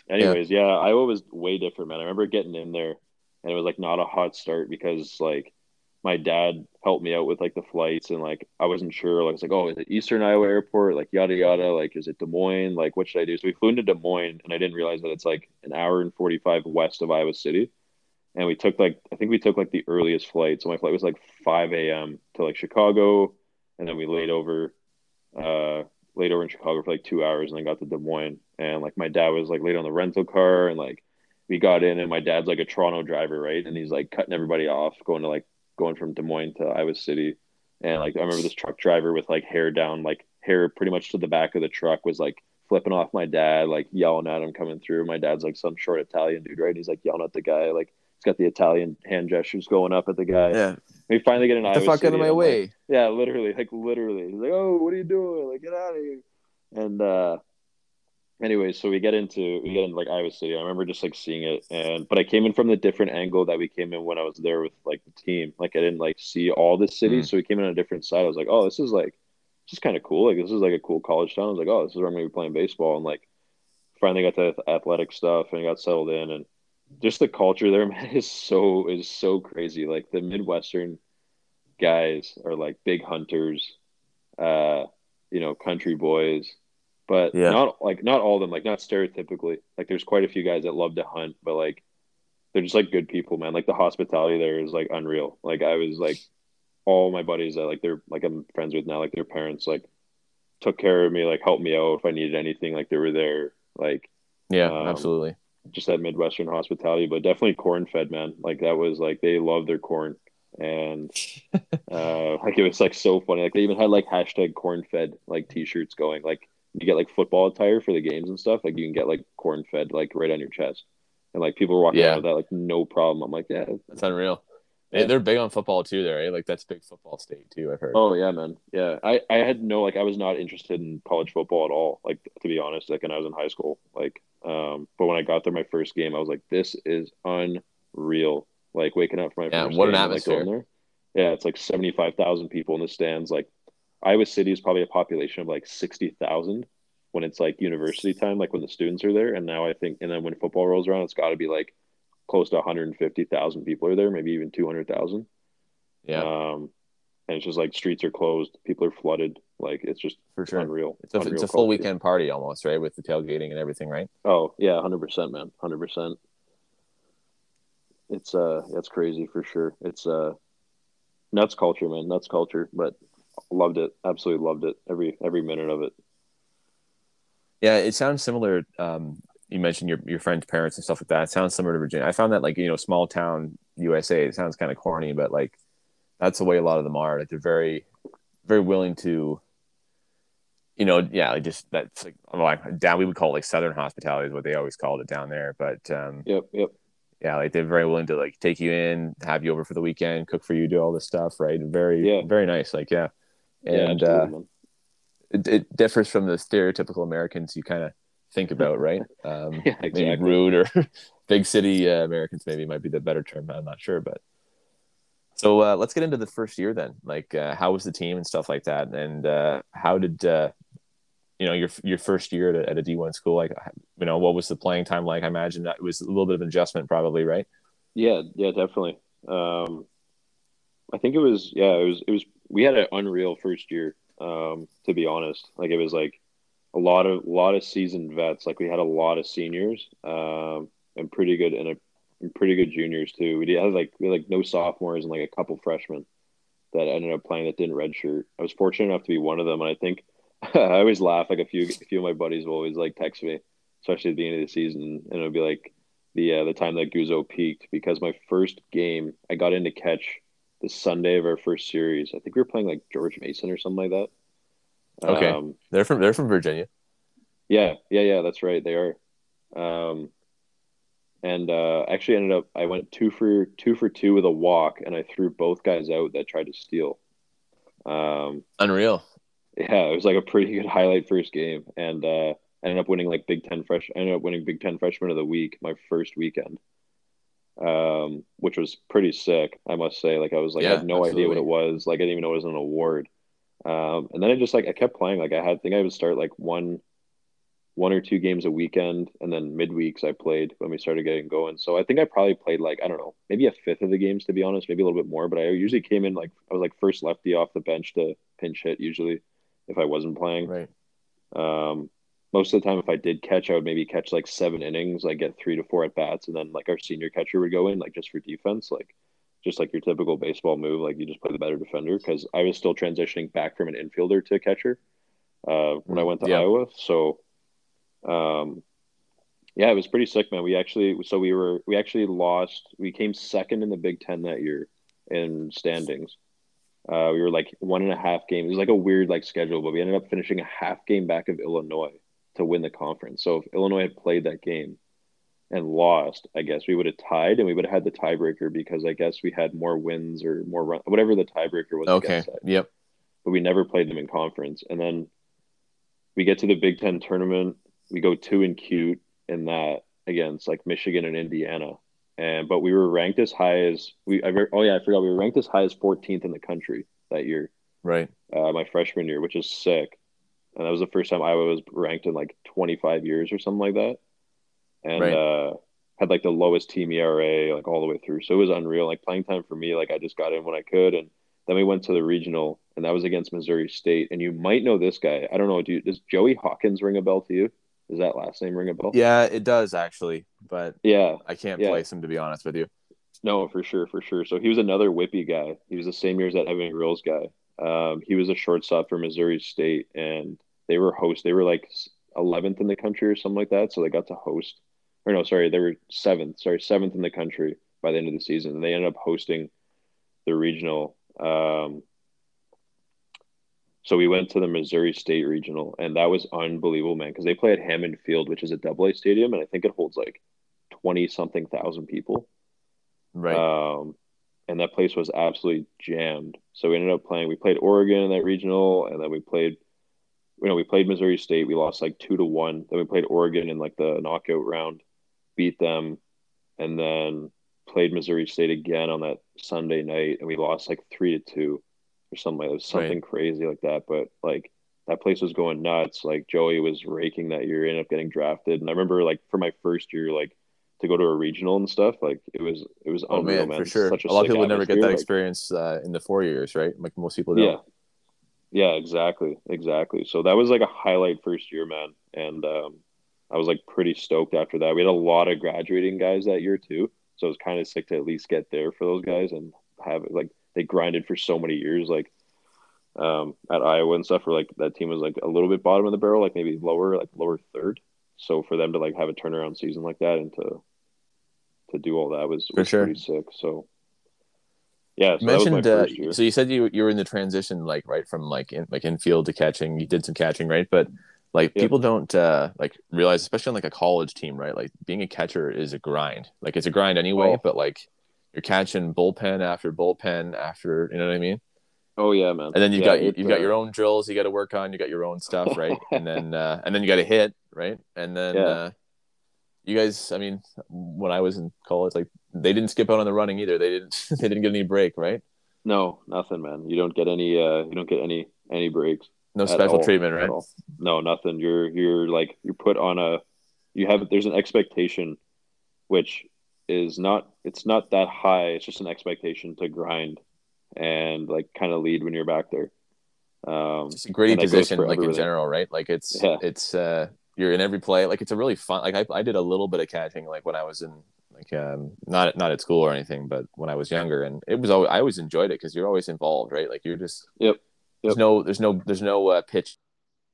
anyways, yeah. yeah, Iowa was way different, man. I remember getting in there and it was like not a hot start because like my dad helped me out with like the flights and like I wasn't sure. Like I was like, oh, is it Eastern Iowa Airport? Like yada yada. Like is it Des Moines? Like what should I do? So we flew into Des Moines and I didn't realize that it's like an hour and forty five west of Iowa City. and we took like I think we took like the earliest flight. So my flight was like 5 a.m. to like Chicago, and then we laid over, uh, laid over in Chicago for like two hours, and then got to Des Moines. And like my dad was like late on the rental car, and like we got in, and my dad's like a Toronto driver, right? And he's like cutting everybody off, going to like going from Des Moines to Iowa City, and like I remember this truck driver with like hair down, like hair pretty much to the back of the truck was like flipping off my dad, like yelling at him coming through. My dad's like some short Italian dude, right? And He's like yelling at the guy, like he's got the Italian hand gestures going up at the guy. Yeah. We finally get an Get the fuck out of my way. Like, yeah, literally, like literally. He's like, "Oh, what are you doing? Like, get out of here!" And uh, anyway, so we get into we get into like Iowa City. I remember just like seeing it, and but I came in from the different angle that we came in when I was there with like the team. Like I didn't like see all the city, Mm. so we came in on a different side. I was like, "Oh, this is like." This is kind of cool. Like this is like a cool college town. I was like, oh, this is where I'm gonna be playing baseball, and like finally got to athletic stuff and got settled in, and just the culture there, man, is so is so crazy. Like the Midwestern guys are like big hunters, uh, you know, country boys, but Yeah. not like not all of them. Like not stereotypically. Like there's quite a few guys that love to hunt, but like they're just like good people, man. Like the hospitality there is like unreal. Like I was like all my buddies that like they're like I'm friends with now, like their parents like took care of me, like helped me out if I needed anything. Like they were there. Like Yeah, Um, absolutely. just that Midwestern hospitality, but definitely corn fed, man. Like that was like they love their corn, and uh, like it was like so funny. Like they even had like hashtag corn fed like T-shirts going. Like you get like football attire for the games and stuff. Like you can get like corn fed like right on your chest, and like people were walking Yeah. around with that like no problem. I'm like, yeah, That's unreal. Yeah. And they're big on football too, there, right? Like that's big football state too. I've heard. oh yeah, man, yeah. I I had no like I was not interested in college football at all. Like to be honest, like when I was in high school, like um, but when I got there my first game, I was like, this is unreal. Like waking up for my Yeah, first what an game like, going atmosphere. there. Yeah, it's like seventy five thousand people in the stands. Like Iowa City is probably a population of like sixty thousand when it's like university time, like when the students are there. And now I think, and then when football rolls around, it's got to be like close to one hundred and fifty thousand people are there, maybe even two hundred thousand. yeah, Um, and it's just like streets are closed, people are flooded. Like it's just for sure. unreal. It's a, Unreal it's a full weekend party almost, right? With the tailgating and everything, right? Oh yeah, hundred percent, man, hundred percent. It's uh, it's crazy for sure. It's uh, nuts culture, man, nuts culture. But loved it, absolutely loved it. Every every minute of it. Yeah, it sounds similar. Um, you mentioned your your friend's parents and stuff like that. It sounds similar to Virginia. I found that like you know small town USA. It sounds kind of corny, but like that's the way a lot of them are. Like they're very very willing to, you know, yeah, like just that's like like down. We would call it like Southern hospitality is what they always called it down there. But um, Yep, yep. yeah, like they're very willing to like take you in, have you over for the weekend, cook for you, do all this stuff. Right? Very Yeah. very nice. Like yeah, yeah, and absolutely, uh, it, it differs from the stereotypical Americans you kind of think about, right? Um, Yeah, Maybe exactly. rude or big city uh, Americans maybe might be the better term. I'm not sure, but so uh, let's get into the first year then. Like, uh, how was the team and stuff like that, and uh, how did uh, you know your your first year at a, at a D1 school? Like, you know, what was the playing time like? I imagine that it was a little bit of an adjustment, probably, right? Yeah, yeah, definitely. Um, I think it was yeah, it was it was we had an unreal first year. Um, to be honest, like it was like a lot of a lot of seasoned vets. Like we had a lot of seniors, um, and pretty good and a and pretty good juniors too. We did have like we had like no sophomores and like a couple freshmen that ended up playing that didn't redshirt. I was fortunate enough to be one of them, and I think I always laugh. Like a few a few of my buddies will always like text me, especially at the end of the season, and it'll be like the uh, the time that Guzzo peaked because my first game I got in to catch the Sunday of our first series. I think we were playing like George Mason or something like that. Okay. Um, They're from they're from Virginia. yeah, yeah, yeah. That's right. They are. Um, and uh, actually ended up I went two for two for two with a walk, and I threw both guys out that tried to steal. Um, Unreal. yeah, it was like a pretty good highlight first game, and uh, I ended up winning like Big Ten fresh. I ended up winning Big Ten Freshman of the Week my first weekend, um, which was pretty sick, I must say. Like I was like I had no idea what it was. Like I didn't even know it was an award. Um, and then I just like I kept playing. Like I had, I think I would start like one, one or two games a weekend, and then midweeks I played when we started getting going. So I think I probably played like I don't know, maybe a fifth of the games to be honest, maybe a little bit more. But I usually came in like I was like first lefty off the bench to pinch hit usually if I wasn't playing. Right. Um, most of the time, if I did catch, I would maybe catch like seven innings, like get three to four at bats, and then like our senior catcher would go in, like just for defense, like just like your typical baseball move, like you just play the better defender. Because I was still transitioning back from an infielder to a catcher uh, when I went to yeah. Iowa, so um, yeah, it was pretty sick, man. We actually, so we were, we actually lost. We came second in the Big Ten that year in standings. Uh, we were like one and a half games. It was like a weird like schedule, but we ended up finishing a half game back of Illinois to win the conference. So if Illinois had played that game and lost, I guess we would have tied and we would have had the tiebreaker because I guess we had more wins or more run, whatever the tiebreaker was. Okay. Yep. But we never played them in conference. And then we get to the Big Ten tournament. We go two and cute in that against like Michigan and Indiana. And but we were ranked as high as we. I, oh yeah, I forgot we were ranked as high as 14th in the country that year. Right. Uh, my freshman year, which is sick and that was the first time Iowa was ranked in like 25 years or something like that, and right. uh, had like the lowest team ERA like all the way through. So it was unreal. Like playing time for me, like I just got in when I could, and then we went to the regional, and that was against Missouri State. And you might know this guy. I don't know. Do you, does Joey Hawkins ring a bell to you? Does that last name ring a bell? Yeah, it does actually, but yeah, I can't yeah. place him to be honest with you. No, for sure, for sure. So he was another Whitby guy. He was the same year as that Evan Grills guy. Um, he was a shortstop for Missouri State, and they were host. They were like 11th in the country or something like that. So they got to host, or no, sorry, they were seventh. Sorry, seventh in the country by the end of the season, and they ended up hosting the regional. Um, so we went to the Missouri State Regional, and that was unbelievable, man. Because they play at Hammons Field, which is a double A stadium, and I think it holds like twenty something thousand people. Right. Um, and that place was absolutely jammed. So we ended up playing. We played Oregon in that regional, and then we played you know, we played Missouri State. We lost like two to one. Then we played Oregon in like the knockout round, beat them, and then played Missouri State again on that Sunday night, and we lost like three to two or something. Like, it was something right. crazy like that. But like that place was going nuts. Like Joey was raking that year, ended up getting drafted, and I remember like for my first year, like to go to a regional and stuff. Like it was, it was oh unreal, man, man. for sure. a, a lot of people would never get that like, experience uh, in the four years, right? Like most people don't. Yeah, yeah, exactly, exactly. So that was like a highlight first year, man, and um, I was like pretty stoked after that. We had a lot of graduating guys that year too, so it was kind of sick to at least get there for those guys and have it like they grinded for so many years, like um, at Iowa and stuff. Where like that team was like a little bit bottom of the barrel, like maybe lower, like lower third. So for them to like have a turnaround season like that and to to do all that was, was sure. pretty sick. So yeah, so mentioned. Uh, so you said you you were in the transition, like right from like in, like infield to catching. You did some catching, right? But like yep. people don't uh, like realize, especially on like a college team, right? Like being a catcher is a grind. Like it's a grind anyway, oh. but like you're catching bullpen after bullpen after, you know what I mean? Oh yeah, man. And then you yeah, got you, have got your own drills you got to work on. You got your own stuff, right? and then uh, and then you got to hit, right? And then yeah. uh, you guys, I mean, when I was in college, like they didn't skip out on the running either. They didn't. they didn't get any break, right? No, nothing, man. You don't get any. Uh, you don't get any any breaks. No special all, treatment, right? No, nothing. You're you're like you're put on a. You have there's an expectation, which is not. It's not that high. It's just an expectation to grind, and like kind of lead when you're back there. Um, it's a gritty position, like in general, right? Like it's yeah. it's uh you're in every play. Like it's a really fun. Like I I did a little bit of catching, like when I was in like um, not not at school or anything, but when I was younger, and it was always I always enjoyed it because you're always involved, right? Like you're just yep. yep. There's no there's no there's no uh, pitch.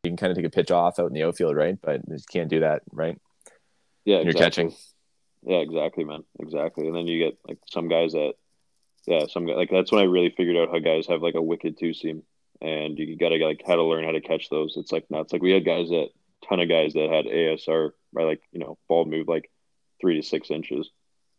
You can kind of take a pitch off out in the outfield, right? But you can't do that, right? Yeah, exactly. you're catching. Yeah, exactly, man. Exactly, and then you get like some guys that, yeah, some guys like that's when I really figured out how guys have like a wicked two seam, and you gotta like how to learn how to catch those. It's like nuts. Like we had guys that ton of guys that had ASR by like you know ball move like three to six inches,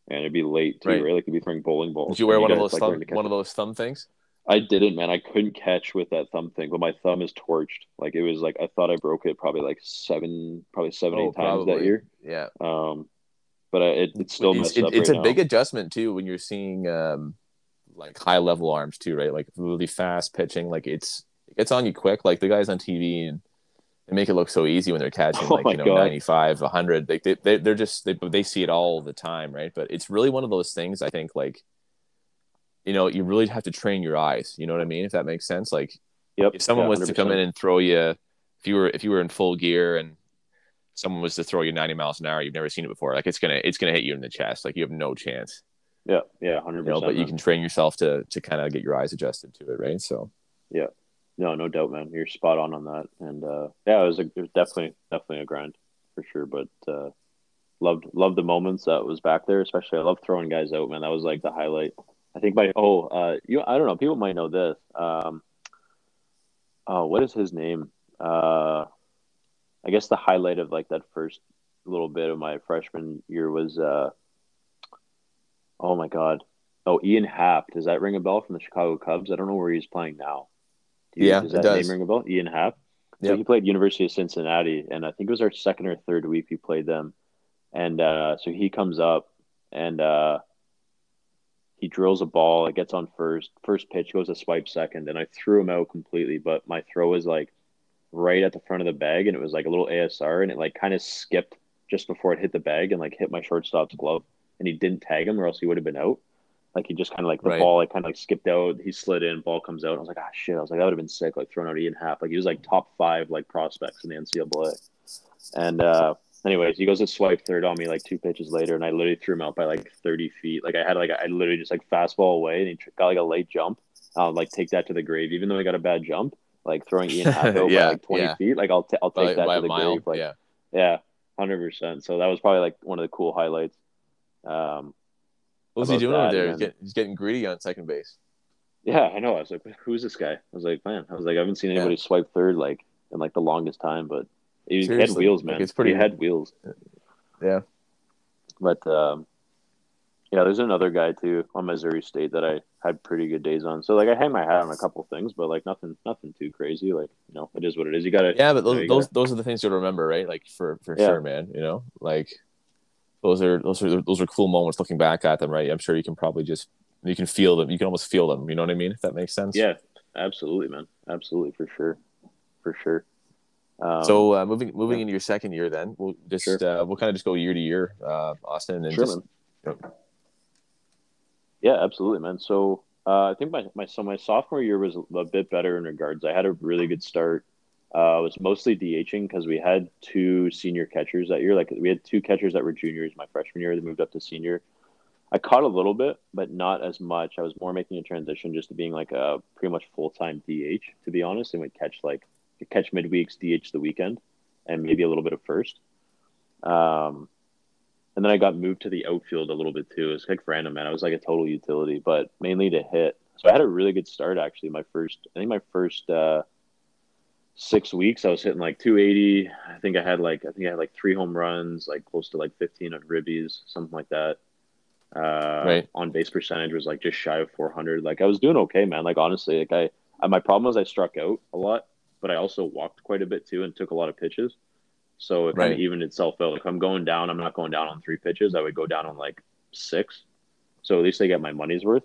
and it'd be late too, right? right? Like you'd be throwing bowling balls. Did you wear one of those like, thumb, one of those thumb things? I didn't, man. I couldn't catch with that thumb thing, but my thumb is torched. Like it was like I thought I broke it probably like seven, probably seven, oh, eight times that year. Yeah. Um, but I, it it's still it's, it, it's right a now. big adjustment too when you're seeing um like high level arms too, right? Like really fast pitching. Like it's it's on you quick. Like the guys on TV and they make it look so easy when they're catching oh like you know God. 95 100 they, they, they're just they, they see it all the time right but it's really one of those things i think like you know you really have to train your eyes you know what i mean if that makes sense like yep. if someone yeah, was to come in and throw you if you were if you were in full gear and someone was to throw you 90 miles an hour, you've never seen it before. Like it's gonna it's gonna hit you in the chest. Like you have no chance. Yeah, yeah, hundred You know, percent. but you can train yourself to to kind of get your eyes adjusted to it, right? So Yeah, no, no doubt, man. You're spot on on that. And uh, yeah, it was a, it was definitely definitely a grind for sure. But uh, loved loved the moments that was back there. Especially, I love throwing guys out, man. That was like the highlight. I think my oh, uh, you I don't know. People might know this. Um, oh, what is his name? Uh, I guess the highlight of like that first little bit of my freshman year was uh, oh my god. Oh, Ian Happ. Does that ring a bell from the Chicago Cubs? I don't know where he's playing now. Yeah, does it that does. name ring a bell? Ian Happ. So Yep. he played University of Cincinnati, and I think it was our second or third week we played them. And uh, so he comes up and uh, he drills a ball. It gets on first. First pitch goes a swipe second, and I threw him out completely. But my throw was like right at the front of the bag, and it was like a little ASR, and it like kind of skipped just before it hit the bag and like hit my shortstop's glove. And he didn't tag him, or else he would have been out. Like he just kind of like the Right. ball, like kind of like skipped out. He slid in, ball comes out. I was like, ah, shit. I was like, that would have been sick. Like throwing out Ian Happ. Like he was like top five like prospects in the NCAA. And uh, anyways, he goes to swipe third on me like two pitches later, and I literally threw him out by like thirty feet. Like I had like I literally just like fastball away, and he got like a late jump. I'll like take that to the grave, even though he got a bad jump. Like throwing Ian Happ out Yeah, by like twenty yeah. feet. Like I'll t- I'll take by, that by to the mile, grave. Like yeah. yeah, hundred percent. So that was probably like one of the cool highlights. Um, What was he doing over there? He's getting, he's getting greedy on second base. yeah, I know. I was like, who's this guy? I was like, man, I was like, I haven't seen anybody swipe third like in like the longest time, but he had Seriously, wheels, like, man. it's pretty- He had wheels. Yeah. But um, yeah, there's another guy too on Missouri State that I had pretty good days on. So like I hang my hat on a couple things, but like nothing, nothing too crazy. Like you know, it is what it is. You got to Yeah, but those you those, those are the things you'll remember, right? Like for for Yeah. sure, man. You know, like those are those are those are cool moments looking back at them, right? I'm sure you can probably just you can feel them. You can almost feel them. You know what I mean? If that makes sense. Yeah, absolutely, man. Absolutely, for sure, for sure. Um, So uh, moving moving into your second year, then we'll just Sure. uh, we'll kind of just go year to year, uh, Austin, and Sure, just man. Yeah, absolutely, man. So uh, I think my, my so my sophomore year was a bit better in regards. I had a really good start. Uh, was mostly DHing because we had two senior catchers that year. Like we had two catchers that were juniors my freshman year. They moved up to senior. I caught a little bit, but not as much. I was more making a transition just to being like a pretty much full time DH, to be honest, and would catch like catch midweeks, DH the weekend, and maybe a little bit of first. Um, and then I got moved to the outfield a little bit too. It was like random, man. I was like a total utility, but mainly to hit. So I had a really good start actually. My first, I think my first uh, six weeks, I was hitting like 280. I think I had like, I think I had like three home runs, like close to like 15 on ribbies, something like that. Uh, Right. On base percentage was like just shy of 400. Like I was doing okay, man. Like honestly, like I, I my problem was I struck out a lot, but I also walked quite a bit too and took a lot of pitches. So it kind Right. of evened itself out. If I'm going down, I'm not going down on three pitches. I would go down on like six. So at least I get my money's worth.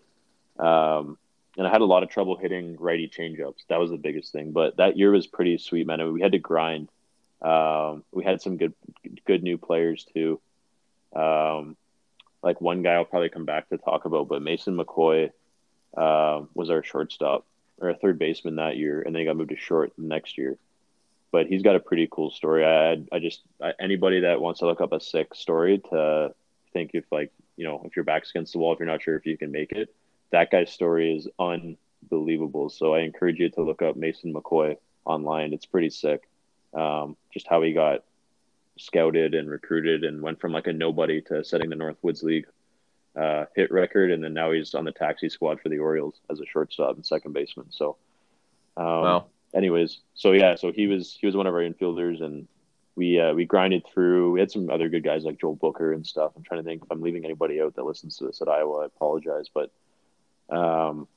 Um, and I had a lot of trouble hitting righty changeups. That was the biggest thing. But that year was pretty sweet, man. And we had to grind. Um, we had some good, good new players too. Um, like one guy I'll probably come back to talk about, but Mason McCoy um, was our shortstop or a third baseman that year, and then he got moved to short next year. But he's got a pretty cool story. I, I just I, anybody that wants to look up a sick story to think if like you know if your back's against the wall, if you're not sure if you can make it, that guy's story is unbelievable. So I encourage you to look up Mason McCoy online. It's pretty sick. Um, just how he got scouted and recruited and went from like a nobody to setting the Northwoods League uh, hit record, and then now he's on the taxi squad for the Orioles as a shortstop and second baseman. So, um, wow. anyways, so yeah, so he was he was one of our infielders, and we uh, we grinded through. We had some other good guys like Joel Booker and stuff. I'm trying to think if I'm leaving anybody out that listens to this at Iowa. I apologize, but um,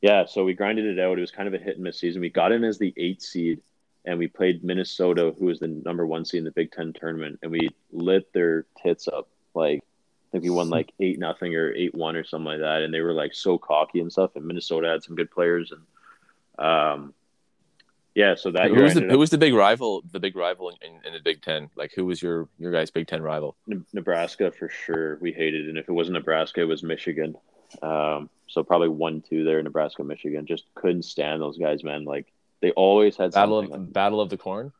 yeah, so we grinded it out. It was kind of a hit and miss season. We got in as the eighth seed, and we played Minnesota, who was the number one seed in the Big Ten tournament, and we lit their tits up. Like I think we won like eight nothing or eight one or something like that, and they were like so cocky and stuff. And Minnesota had some good players, and um, yeah. So that Who year was the who up was the big rival? The big rival in, in, in the Big Ten. Like who was your your guys' Big Ten rival? Ne- Nebraska for sure. We hated, and if it wasn't Nebraska, it was Michigan. Um, so probably one two there, Nebraska, Michigan. Just couldn't stand those guys, man. Like they always had Battle of Battle of the Corn.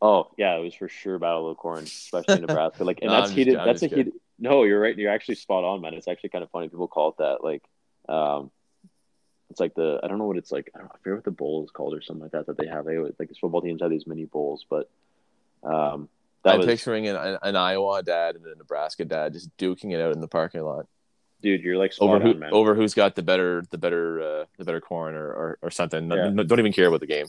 Oh yeah, it was for sure Battle of the Corn, especially in Nebraska. Like, and No, that's I'm just- heated. I'm that's a just heated. No, you're right. You're actually spot on, man. It's actually kind of funny. People call it that. Like, um, it's like the I don't know what it's like. I don't know, I forget what the bowl is called or something like that that they have. They like these football teams have these mini bowls, but um, that I'm was picturing an, an Iowa dad and a Nebraska dad just duking it out in the parking lot dude. You're like over who on, man. over who's got the better the better uh, the better corn or, or, or something. Yeah. No- don't even care about the game.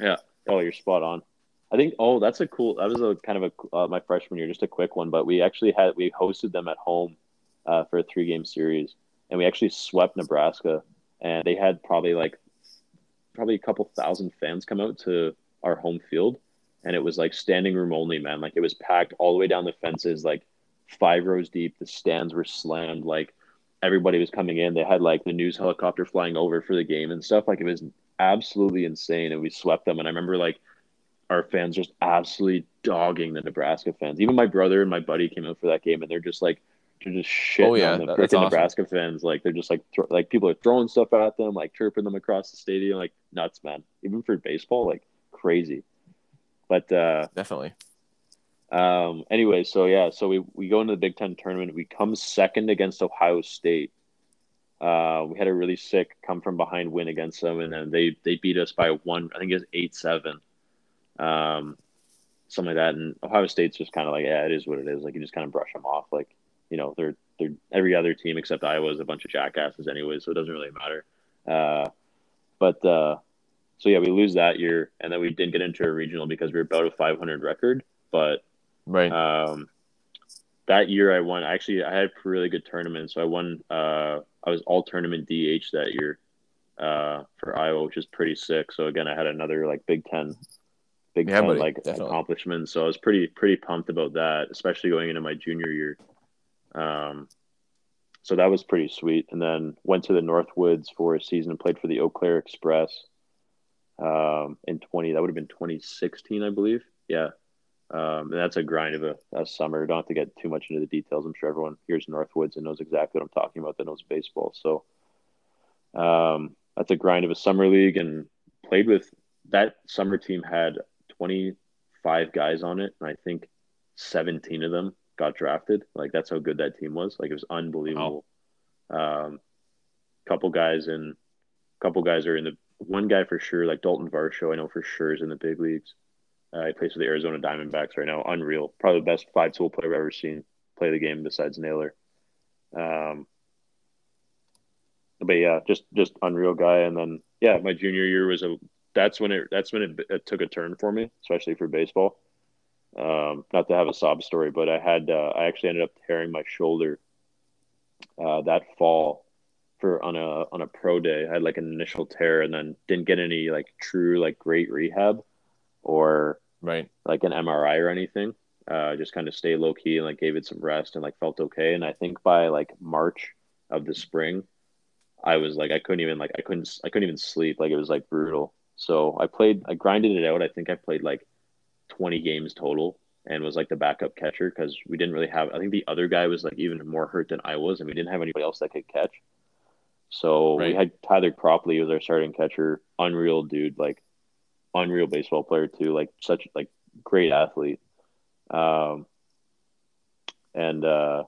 Yeah. Oh, you're spot on. I think. Oh, that's a cool. That was a kind of a uh, my freshman year, just a quick one. But we actually had we hosted them at home uh, for a three game series, and we actually swept Nebraska, and they had probably like probably a couple thousand fans come out to our home field, and it was like standing room only, man. Like it was packed all the way down the fences, like five rows deep. The stands were slammed, like everybody was coming in. They had like the news helicopter flying over for the game and stuff. Like it was absolutely insane, and we swept them. And I remember like our fans just absolutely dogging the Nebraska fans. Even my brother and my buddy came out for that game, and they're just like they're just shitting Oh, yeah, on the freaking awesome. Nebraska fans. Like they're just like thro- like people are throwing stuff at them, like chirping them across the stadium, like nuts, man. Even for baseball, like crazy. But uh Definitely. Um, anyway, so yeah, so we, we go into the Big Ten tournament. We come second against Ohio State. Uh, we had a really sick come from behind win against them, and then they they beat us by one. I think it was eight seven, um, something like that. And Ohio State's just kind of like, yeah, it is what it is. Like you just kind of brush them off. Like you know, they're they're every other team except Iowa is a bunch of jackasses anyway, so it doesn't really matter. Uh, but uh, so yeah, we lose that year, and then we didn't get into a regional because we were about a 500 record, but Right. um, that year I won. Actually, I had a really good tournament. So I won. Uh, I was all tournament DH that year uh, for Iowa, which is pretty sick. So again, I had another like Big Ten, Big Yeah, Ten buddy, like definitely. accomplishment. So I was pretty pretty pumped about that, especially going into my junior year. Um, so that was pretty sweet. And then went to the Northwoods for a season and played for the Eau Claire Express. Um, in twenty, that would have been twenty sixteen, I believe. Yeah. Um, and that's a grind of a, a summer. Don't have to get too much into the details. I'm sure everyone here's Northwoods and knows exactly what I'm talking about that knows baseball. So um, that's a grind of a summer league and played with that summer team had 25 guys on it. And I think 17 of them got drafted. Like that's how good that team was. Like it was unbelievable. Um, couple guys in, couple guys are in the one guy for sure, like Dalton Varsho, I know for sure is in the big leagues. Uh, he plays for the Arizona Diamondbacks right now. Unreal. Probably the best five tool player I've ever seen play the game besides Naylor. Um, but yeah, just just unreal guy. And then yeah, my junior year was a that's when it that's when it, it took a turn for me, especially for baseball. Um, not to have a sob story, but I had uh, I actually ended up tearing my shoulder uh, that fall for on a on a pro day. I had like an initial tear and then didn't get any like true like great rehab or Right. like an MRI or anything. Uh, just kind of stay low key and like gave it some rest and like felt okay. And I think by like March of the spring, I was like I couldn't even like I couldn't I couldn't even sleep. Like it was like brutal. So I played I grinded it out. I think I played like 20 games total and was like the backup catcher because we didn't really have I think the other guy was like even more hurt than I was and we didn't have anybody else that could catch. So we had Tyler Cropley was our starting catcher, unreal dude, like unreal baseball player too, like such like great athlete. Um, and uh,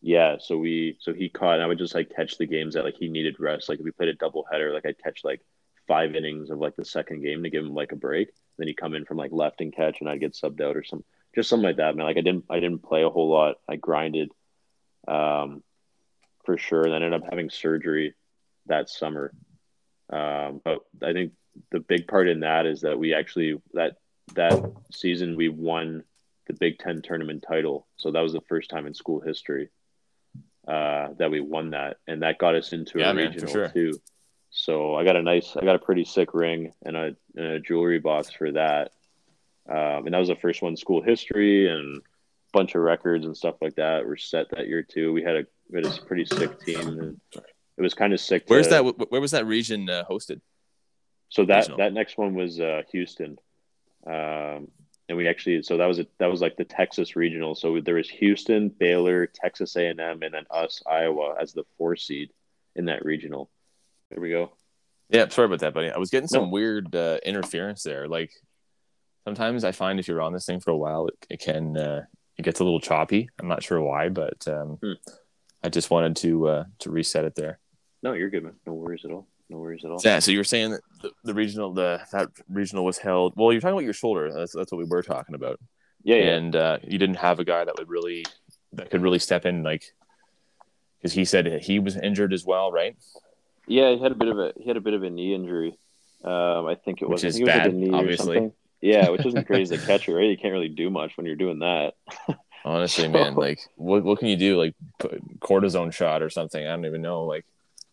yeah, so we so he caught. And I would just like catch the games that like he needed rest. Like if we played a double header, like I'd catch like five innings of like the second game to give him like a break. Then he'd come in from like left and catch, and I'd get subbed out or some just something like that. Man, like I didn't I didn't play a whole lot. I grinded, um, for sure. And I ended up having surgery that summer. Um, but I think the big part in that is that we actually that that season we won the Big Ten tournament title. So that was the first time in school history uh, that we won that, and that got us into Yeah, a man, regional sure. too. So I got a nice, I got a pretty sick ring and a, and a jewelry box for that, um, and that was the first one in school history and a bunch of records and stuff like that were set that year too. We had a we had a pretty sick team, and it was kind of sick. Where's to- that? Where was that region uh, hosted? So that that next one was uh, Houston, um, and we actually so that was a, that was like the Texas regional. So there was Houston, Baylor, Texas A and M, and then us Iowa as the four seed in that regional. There we go. Yeah, sorry about that, buddy. I was getting some No. weird uh, interference there. Like sometimes I find if you're on this thing for a while, it, it can uh, it gets a little choppy. I'm not sure why, but um, Hmm. I just wanted to uh, to reset it there. No, you're good, man. No worries at all. No worries at all. Yeah. So you were saying that the, the regional the that regional was held. Well, you're talking about your shoulder. That's that's what we were talking about. Yeah, yeah. And uh, you didn't have a guy that would really that could really step in, like because he said he was injured as well, right? Yeah, he had a bit of a he had a bit of a knee injury. Um, I think it was. Which is was like bad, a knee or obviously. something. Yeah, which isn't crazy as a catcher, right? You can't really do much when you're doing that. Honestly, So- man, like what what can you do? Like put cortisone shot or something? I don't even know. Like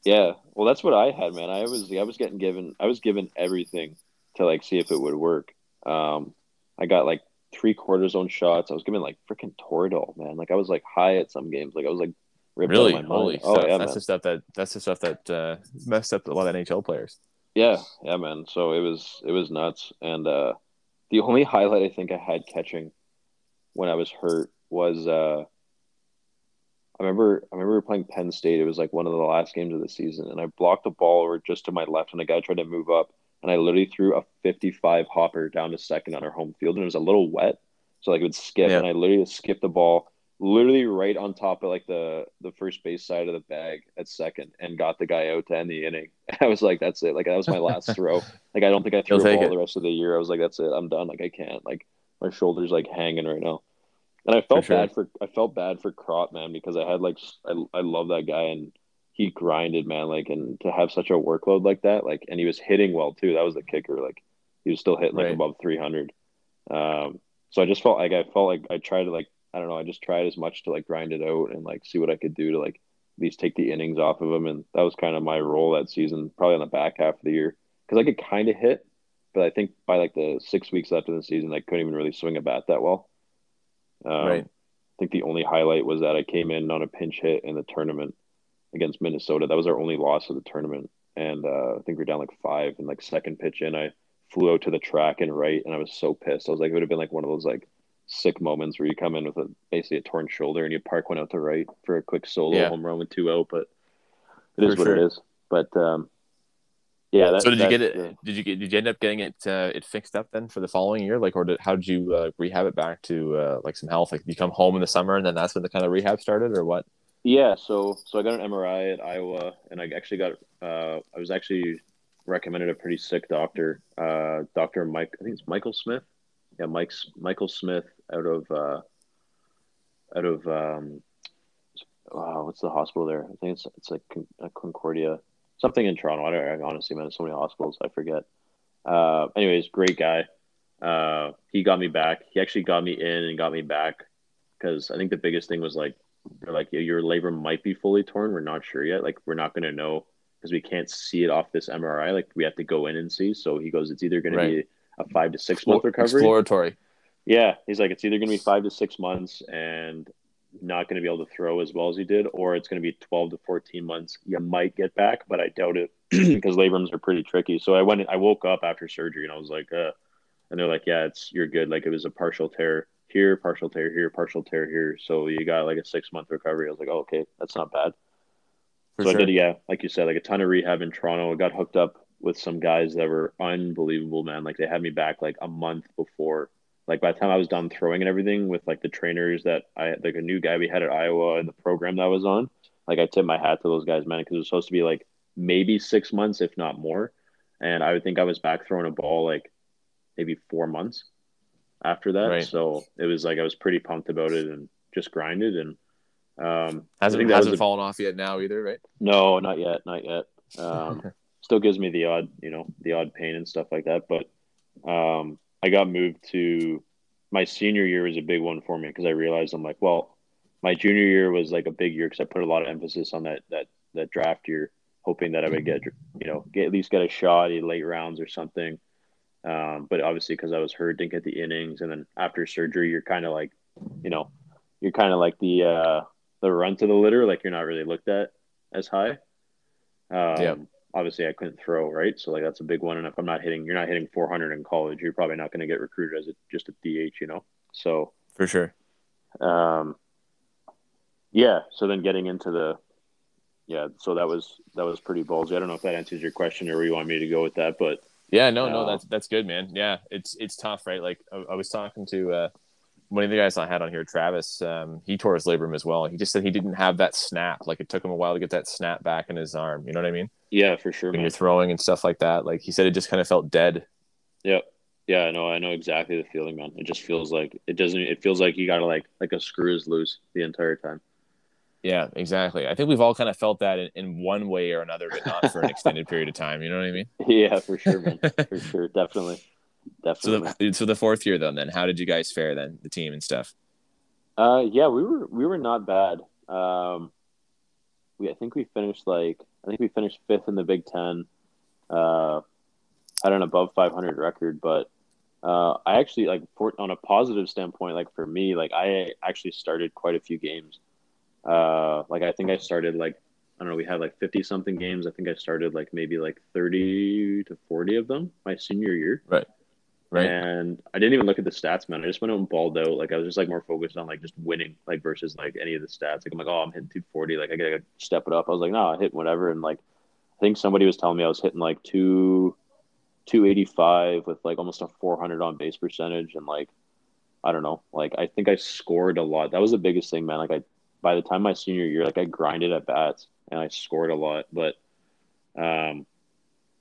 Yeah, well, that's what I had, man. I was I was getting given I was given everything to like see if it would work. Um, I got like three cortisone shots. I was given like freaking Toradol, man. Like I was like high at some games. Like I was like ripped really, out of my holy. Oh stuff. yeah, that's man. the stuff that that's the stuff that uh, messed up a lot of NHL players. Yeah, yeah, man. So it was it was nuts. And uh the only highlight I think I had catching when I was hurt was uh I remember I remember playing Penn State. It was like one of the last games of the season, and I blocked a ball over just to my left, and a guy tried to move up, and I literally threw a 55 hopper down to second on our home field, and it was a little wet, so like it would skip, Yeah. and I literally skipped the ball, literally right on top of like the the first base side of the bag at second, and got the guy out to end the inning. I was like, that's it. Like that was my last throw. Like I don't think I threw a ball it. the rest of the year. I was like, that's it. I'm done. Like I can't. Like my shoulders like hanging right now. And I felt sure. bad for I felt bad for Crop man because I had like I I love that guy and he grinded man like and to have such a workload like that like and he was hitting well too. That was the kicker. Like he was still hitting like Right. above 300. Um, so I just felt like I felt like I tried to like I don't know. I just tried as much to like grind it out and like see what I could do to like at least take the innings off of him. And that was kind of my role that season, probably on the back half of the year because I could kind of hit, but I think by like the six weeks left in the season, I couldn't even really swing a bat that well. Um, Right. I think the only highlight was that I came in on a pinch hit in the tournament against Minnesota. That was our only loss of the tournament, and uh, I think we are down like five. And like second pitch in, I flew out to the track and right, and I was so pissed. I was like, it would have been like one of those like sick moments where you come in with a basically a torn shoulder and you park one out to right for a quick solo Yeah. home run with two out. But it is For what it sure. is. But um, yeah. That, so did you get it? yeah. Did you get? Did you end up getting it? Uh, it fixed up then for the following year? Like, or did, how did you uh, rehab it back to uh, like some health? Like, you come home in the summer and then that's when the kind of rehab started, or what? Yeah, so so I got an MRI at Iowa, and I actually got uh, I was actually recommended a pretty sick doctor, uh, Doctor Mike. I think it's Michael Smith. Yeah, Mike's Michael Smith out of uh, out of um, uh, what's the hospital there? I think it's it's like uh, Concordia, something in Toronto. I don't I honestly, man, so many hospitals, I forget. Uh, anyways, great guy. Uh, he got me back. He actually got me in and got me back because I think the biggest thing was like they're like, your labrum might be fully torn. We're not sure yet. Like, we're not going to know because we can't see it off this MRI. Like, we have to go in and see. So he goes, it's either Right. to be a five to six month recovery. Exploratory. Yeah, he's like, it's either going to be five to six months and not going to be able to throw as well as he did, or it's going to be 12 to 14 months. You might get back, but I doubt it because labrums are pretty tricky. So I went, I woke up after surgery and I was like, uh, and they're like, yeah, it's, you're good. Like, it was a partial tear here, partial tear here, partial tear here. So you got like a six month recovery. I was like, oh, okay, that's not bad. For so sure. I did, yeah, like you said, like a ton of rehab in Toronto. I got hooked up with some guys that were unbelievable, man. Like they had me back like a month before. Like by the time I was done throwing and everything with like the trainers that I like a new guy we had at Iowa and the program that I was on, like I tip my hat to those guys, man, because it was supposed to be like maybe six months, if not more. And I would think I was back throwing a ball like maybe four months after that. Right. So it was like I was pretty pumped about it and just grinded and um Hasn't hasn't a- fallen off yet now either, right? no, not yet, not yet. Um, still gives me the odd, you know, the odd pain and stuff like that. But um, I got moved to my senior year was a big one for me because I realized I'm like, well, my junior year was like a big year because I put a lot of emphasis on that that that draft year, hoping that I would get, you know, get at least get a shot in late rounds or something. Um, but obviously, because I was hurt, didn't get the innings, and then after surgery, you're kind of like, you know, you're kind of like the uh, the run to the litter, like you're not really looked at as high. Um, Yeah. Obviously, I couldn't throw, right? So like that's a big one. And if I'm not hitting, you're not hitting 400 in college, you're probably not going to get recruited as a, just a DH, you know. So For sure. um, yeah. So then getting into the, yeah. So that was that was pretty ballsy. I don't know if that answers your question or where you want me to go with that, but Yeah, no, no, that's that's good, man. Yeah, it's it's tough, right? Like I, I was talking to uh, one of the guys I had on here, Travis. Um, he tore his labrum as well. He just said he didn't have that snap. Like it took him a while to get that snap back in his arm. You know what I mean? Yeah, for sure. When man. you're throwing and stuff like that, like he said, it just kind of felt dead. Yep. Yeah, no, I know exactly the feeling, man. It just feels like it doesn't. It feels like you gotta like like a screw is loose the entire time. Yeah, exactly. I think we've all kind of felt that in, in one way or another, but not for an extended period of time. You know what I mean? Yeah, for sure, man. for sure, definitely, definitely. So the, so the fourth year, then, then how did you guys fare then, the team and stuff? Uh, yeah, we were we were not bad. Um, we I think we finished like I think we finished fifth in the Big Ten. Uh, had an above 500 record, but uh, I actually like for, on a positive standpoint, like for me, like I actually started quite a few games. Uh, like I think I started like I don't know, we had like 50 something games. I think I started like maybe like 30 to 40 of them my senior year. Right. Right. And I didn't even look at the stats, man. I just went out and balled out. Like I was just like more focused on like just winning, like versus like any of the stats. Like I'm like, oh, I'm hitting 240. Like I gotta step it up. I was like, no, I hit whatever. And like, I think somebody was telling me I was hitting like two, 285 with like almost a 400 on base percentage. And like, I don't know. Like I think I scored a lot. That was the biggest thing, man. Like I, by the time my senior year, like I grinded at bats and I scored a lot. But,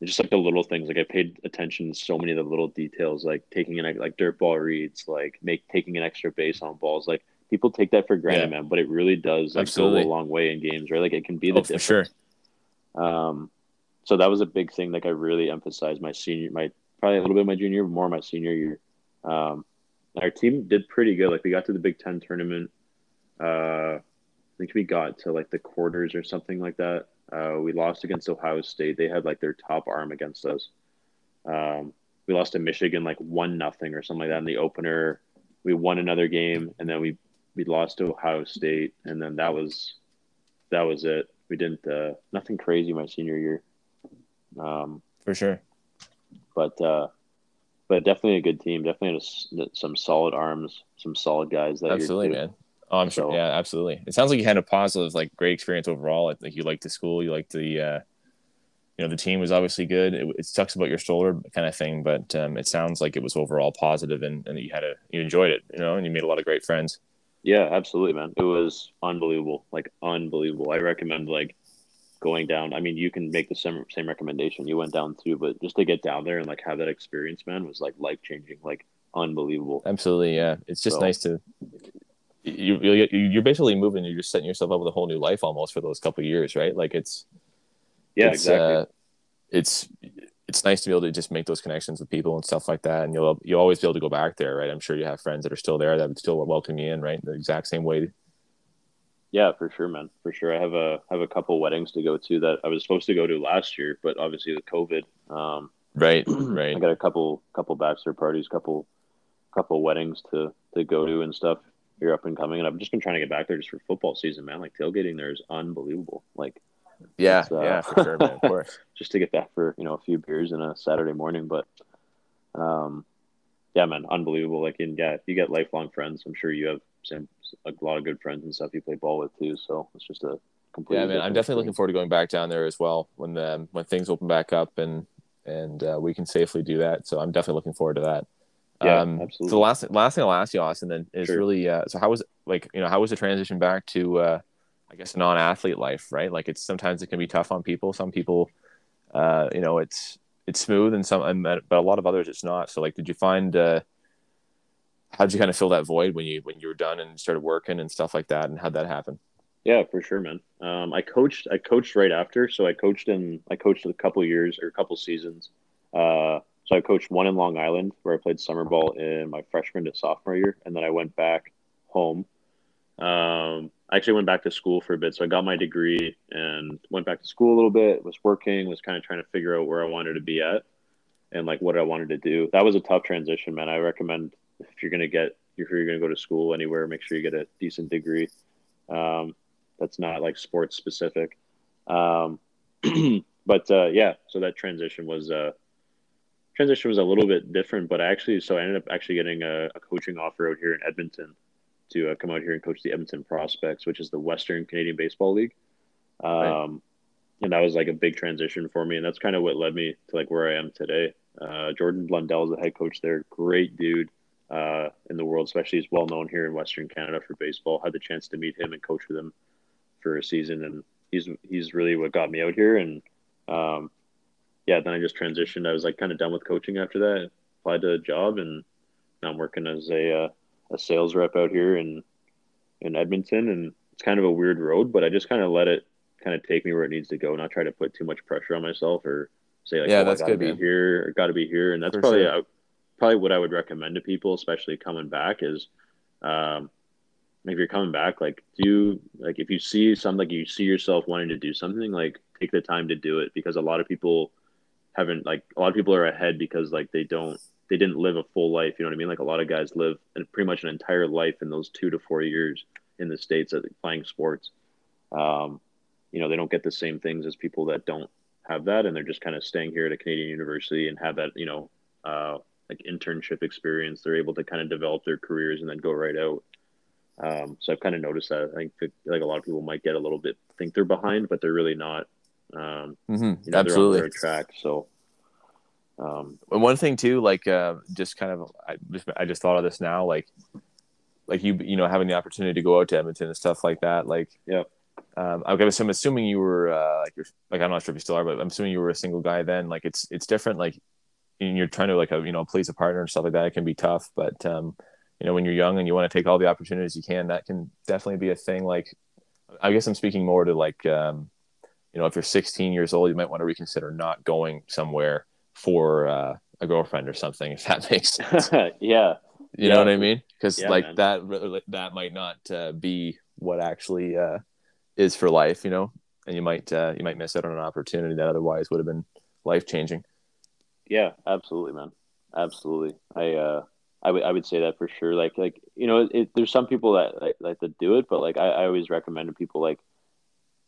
just like the little things. Like i paid attention to so many of the little details like taking an like dirt ball reads like make taking an extra base on balls. Like people take that for granted yeah. man but it really does like Absolutely. go a long way in games right? Like it can be the oh, difference For sure. um so that was a big thing like i really emphasized my senior my probably a little bit my junior more my senior year. Um our team did pretty good. Like we got to the big ten tournament uh i think we got to like the quarters or something like that uh, we lost against Ohio State. They had like their top arm against us. Um, we lost to Michigan like one nothing or something like that in the opener. We won another game and then we we lost to Ohio State and then that was that was it. We didn't uh, nothing crazy my senior year. Um, For sure. But uh, but definitely a good team. Definitely had a, some solid arms, some solid guys. That Absolutely, man. Oh, I'm sure. So, yeah, absolutely. It sounds like you had a positive, like, great experience overall. Like, you liked the school, you liked the, uh, you know, the team was obviously good. It, it sucks about your shoulder kind of thing, but um, it sounds like it was overall positive and, and you had a, you enjoyed it, you know, and you made a lot of great friends. Yeah, absolutely, man. It was unbelievable, like unbelievable. I recommend like going down. I mean, you can make the same same recommendation. You went down too, but just to get down there and like have that experience, man, was like life changing, like unbelievable. Absolutely, yeah. It's just so, nice to you, you you're basically moving. You're just setting yourself up with a whole new life almost for those couple years, right? Like it's yeah, it's, exactly. Uh, it's it's nice to be able to just make those connections with people and stuff like that, and you'll you'll always be able to go back there, right? I'm sure you have friends that are still there that would still welcome you in, right? The exact same way. Yeah, for sure, man. For sure. I have a have a couple weddings to go to that I was supposed to go to last year, but obviously with COVID, um, right, right. I got a couple couple bachelor parties, couple couple weddings to to go to and stuff you're up and coming. And I've just been trying to get back there just for football season, man. Like tailgating there is unbelievable. Like, yeah, uh, yeah, for sure, man. Of course. just to get back for you know a few beers and a Saturday morning, but um, yeah, man, unbelievable. Like, and yeah, you get lifelong friends. I'm sure you have some a lot of good friends and stuff you play ball with too. So it's just a complete. Yeah, man, I'm definitely looking forward to going back down there as well when the when things open back up and and uh, we can safely do that. So I'm definitely looking forward to that. Yeah, um, absolutely. So the last last thing I'll ask you, Austin, then is sure. really uh, so how was like you know how was the transition back to uh, I guess non athlete life, right? Like it's sometimes it can be tough on people. Some people, uh, you know, it's it's smooth and some, but a lot of others it's not. So like, did you find uh, how did you kind of fill that void when you when you were done and started working and stuff like that, and how'd that happen? Yeah, for sure, man. Um, I coached. I coached right after, so I coached in. I coached a couple years or a couple seasons. Uh, so I coached one in Long Island where I played summer ball in my freshman to sophomore year, and then I went back home. Um, I actually went back to school for a bit, so I got my degree and went back to school a little bit. Was working, was kind of trying to figure out where I wanted to be at, and like what I wanted to do. That was a tough transition, man. I recommend if you're gonna get if you're gonna go to school anywhere, make sure you get a decent degree. Um, that's not like sports specific. Um, but uh, yeah, so that transition was uh, transition was a little bit different, but I actually so I ended up actually getting a, a coaching offer out here in Edmonton to uh, come out here and coach the Edmonton Prospects, which is the Western Canadian Baseball League. Um, right. And that was like a big transition for me, and that's kind of what led me to like where I am today. Uh, Jordan Blundell is the head coach there. Great dude uh, in the world, especially he's well known here in Western Canada for baseball. Had the chance to meet him and coach with him for a season, and he's he's really what got me out here. And um, yeah, then I just transitioned. I was like kind of done with coaching after that. Applied to a job, and now I'm working as a uh, a sales rep out here in in Edmonton, and it's kind of a weird road, but I just kind of let it kind of take me where it needs to go, not try to put too much pressure on myself or say like, Yeah, oh, that's I gotta good, be man. here got to be here, and that's For probably sure. uh, probably what I would recommend to people, especially coming back, is um, if you're coming back, like do like if you see something like you see yourself wanting to do something, like take the time to do it because a lot of people haven't like a lot of people are ahead because like they don't they didn't live a full life. You know what I mean? Like a lot of guys live pretty much an entire life in those two to four years in the states at playing sports. Um, you know, they don't get the same things as people that don't have that, and they're just kind of staying here at a Canadian university and have that you know uh, like internship experience. They're able to kind of develop their careers and then go right out. Um, so I've kind of noticed that. I think like a lot of people might get a little bit think they're behind, but they're really not. Um, mm-hmm. you know, they're Absolutely. on their track. So, um, And one thing too, like uh, just kind of, I just I just thought of this now, like like you you know having the opportunity to go out to Edmonton and stuff like that, like Yeah. Um, I guess I'm assuming you were uh, like you're like I'm not sure if you still are, but I'm assuming you were a single guy then. Like it's it's different. Like and you're trying to like a, you know please a partner and stuff like that. It can be tough, but um, you know when you're young and you want to take all the opportunities you can, that can definitely be a thing. Like I guess I'm speaking more to like um, you know if you're 16 years old, you might want to reconsider not going somewhere for uh, a girlfriend or something if that makes sense. yeah, You Yeah. know what I mean? Because Yeah, like man. that that might not uh, be what actually uh, is for life, you know, and you might uh, you might miss out on an opportunity that otherwise would have been life changing. yeah, absolutely, man, absolutely. I uh, I would I would say that for sure. Like like you know, it, there's some people that like, like to do it, but like I, I always recommend to people like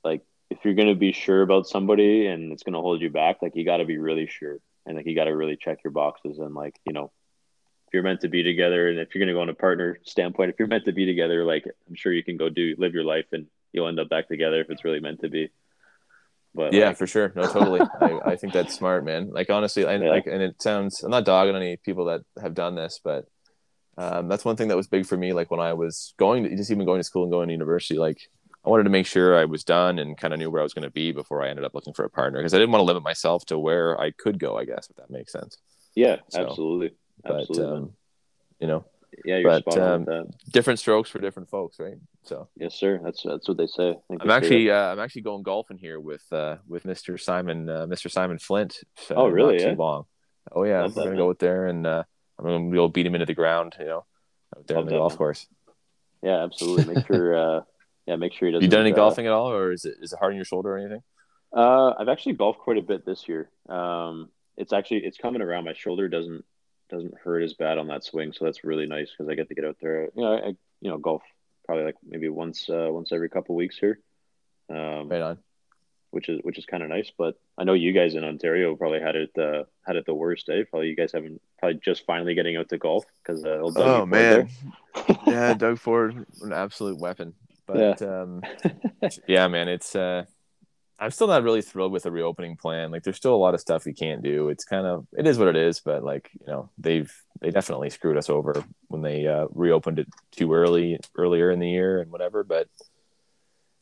like if you're gonna be sure about somebody and it's gonna hold you back, like you got to be really sure, and like you got to really check your boxes and like you know. If you're meant to be together, and if you're gonna go on a partner standpoint, if you're meant to be together, like I'm sure you can go do live your life, and you'll end up back together if it's really meant to be. But Yeah, like, for sure. No, totally. I, I think that's smart, man. Like honestly, I, Yeah. like, and it sounds. I'm not dogging any people that have done this, but um, that's one thing that was big for me. Like when I was going, to, just even going to school and going to university, like I wanted to make sure I was done and kind of knew where I was going to be before I ended up looking for a partner because I didn't want to limit myself to where I could go. I guess if that makes sense. yeah, So, absolutely, But absolutely. um, you know, Yeah, you're But, um, that. different strokes for different folks, right? So Yes, sir. That's that's what they say. I'm actually uh, I'm actually going golfing here with uh, with Mr. Simon uh, Mr. Simon Flint. uh, Oh, really, Not too long. Oh yeah, Love we're that, gonna man. go out there and uh, I'm gonna go beat him into the ground. You know, out there Love on the golf man. course. Yeah, absolutely. Make sure. yeah, make sure he doesn't. you done any uh, golfing at all, or is it is it hard on your shoulder or anything? Uh, I've actually golfed quite a bit this year. Um, it's actually it's coming around. My shoulder doesn't doesn't hurt as bad on that swing, so that's really nice because I get to get out there. You know, I you know golf probably like maybe once uh, once every couple weeks here. Um, Right on. which is which is kind of nice. But I know you guys in Ontario probably had it uh, had it the worst. Eh? Probably you guys haven't probably just finally getting out to golf because uh, old Dougie Oh Ford man, yeah, Doug Ford, an absolute weapon. But um, yeah, man, it's uh, I'm still not really thrilled with the reopening plan. Like, there's still a lot of stuff we can't do. It's kind of it is what it is. But like, you know, they've they definitely screwed us over when they uh, reopened it too early earlier in the year and whatever. But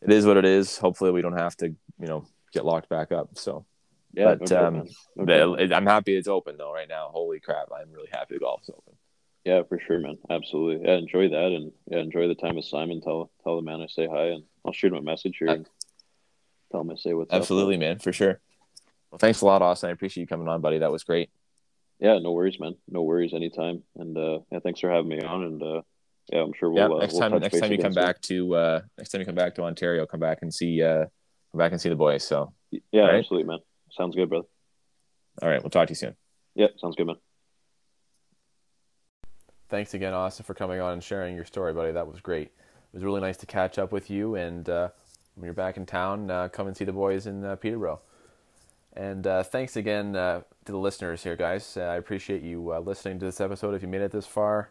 it is what it is. Hopefully, we don't have to you know get locked back up. So yeah, but, um. No doubt. but I'm happy it's open though right now. Holy crap, I'm really happy the golf's open. Yeah, for sure, man. Absolutely. Yeah, enjoy that and yeah, enjoy the time with Simon. Tell tell the man I say hi and I'll shoot him a message here and tell him I say what's up. Absolutely, man, for sure. Well, thanks a lot, Austin. I appreciate you coming on, buddy. That was great. Yeah, no worries, man. No worries anytime. And uh yeah, thanks for having me on and uh yeah, I'm sure we'll yeah, uh, next we'll time, next time you come soon. back to uh, next time you come back to Ontario, come back and see uh, come back and see the boys. So, Yeah, right. absolutely, man. Sounds good, brother. all right, we'll talk to you soon. Yeah, sounds good, man. Thanks again, Austin, for coming on and sharing your story, buddy. That was great. It was really nice to catch up with you. And uh, when you're back in town, uh, come and see the boys in uh, Peterborough. And uh, thanks again uh, to the listeners here, guys. Uh, I appreciate you listening to this episode. If you made it this far,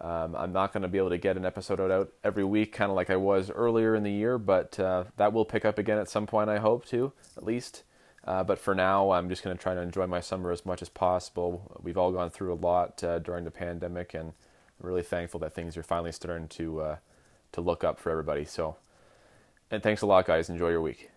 um, I'm not going to be able to get an episode out every week, kind of like I was earlier in the year, but that will pick up again at some point. I hope to, at least. Uh, but for now, I'm just going to try to enjoy my summer as much as possible. We've all gone through a lot uh, during the pandemic, and I'm really thankful that things are finally starting to uh, to look up for everybody. So, and thanks a lot, guys. Enjoy your week.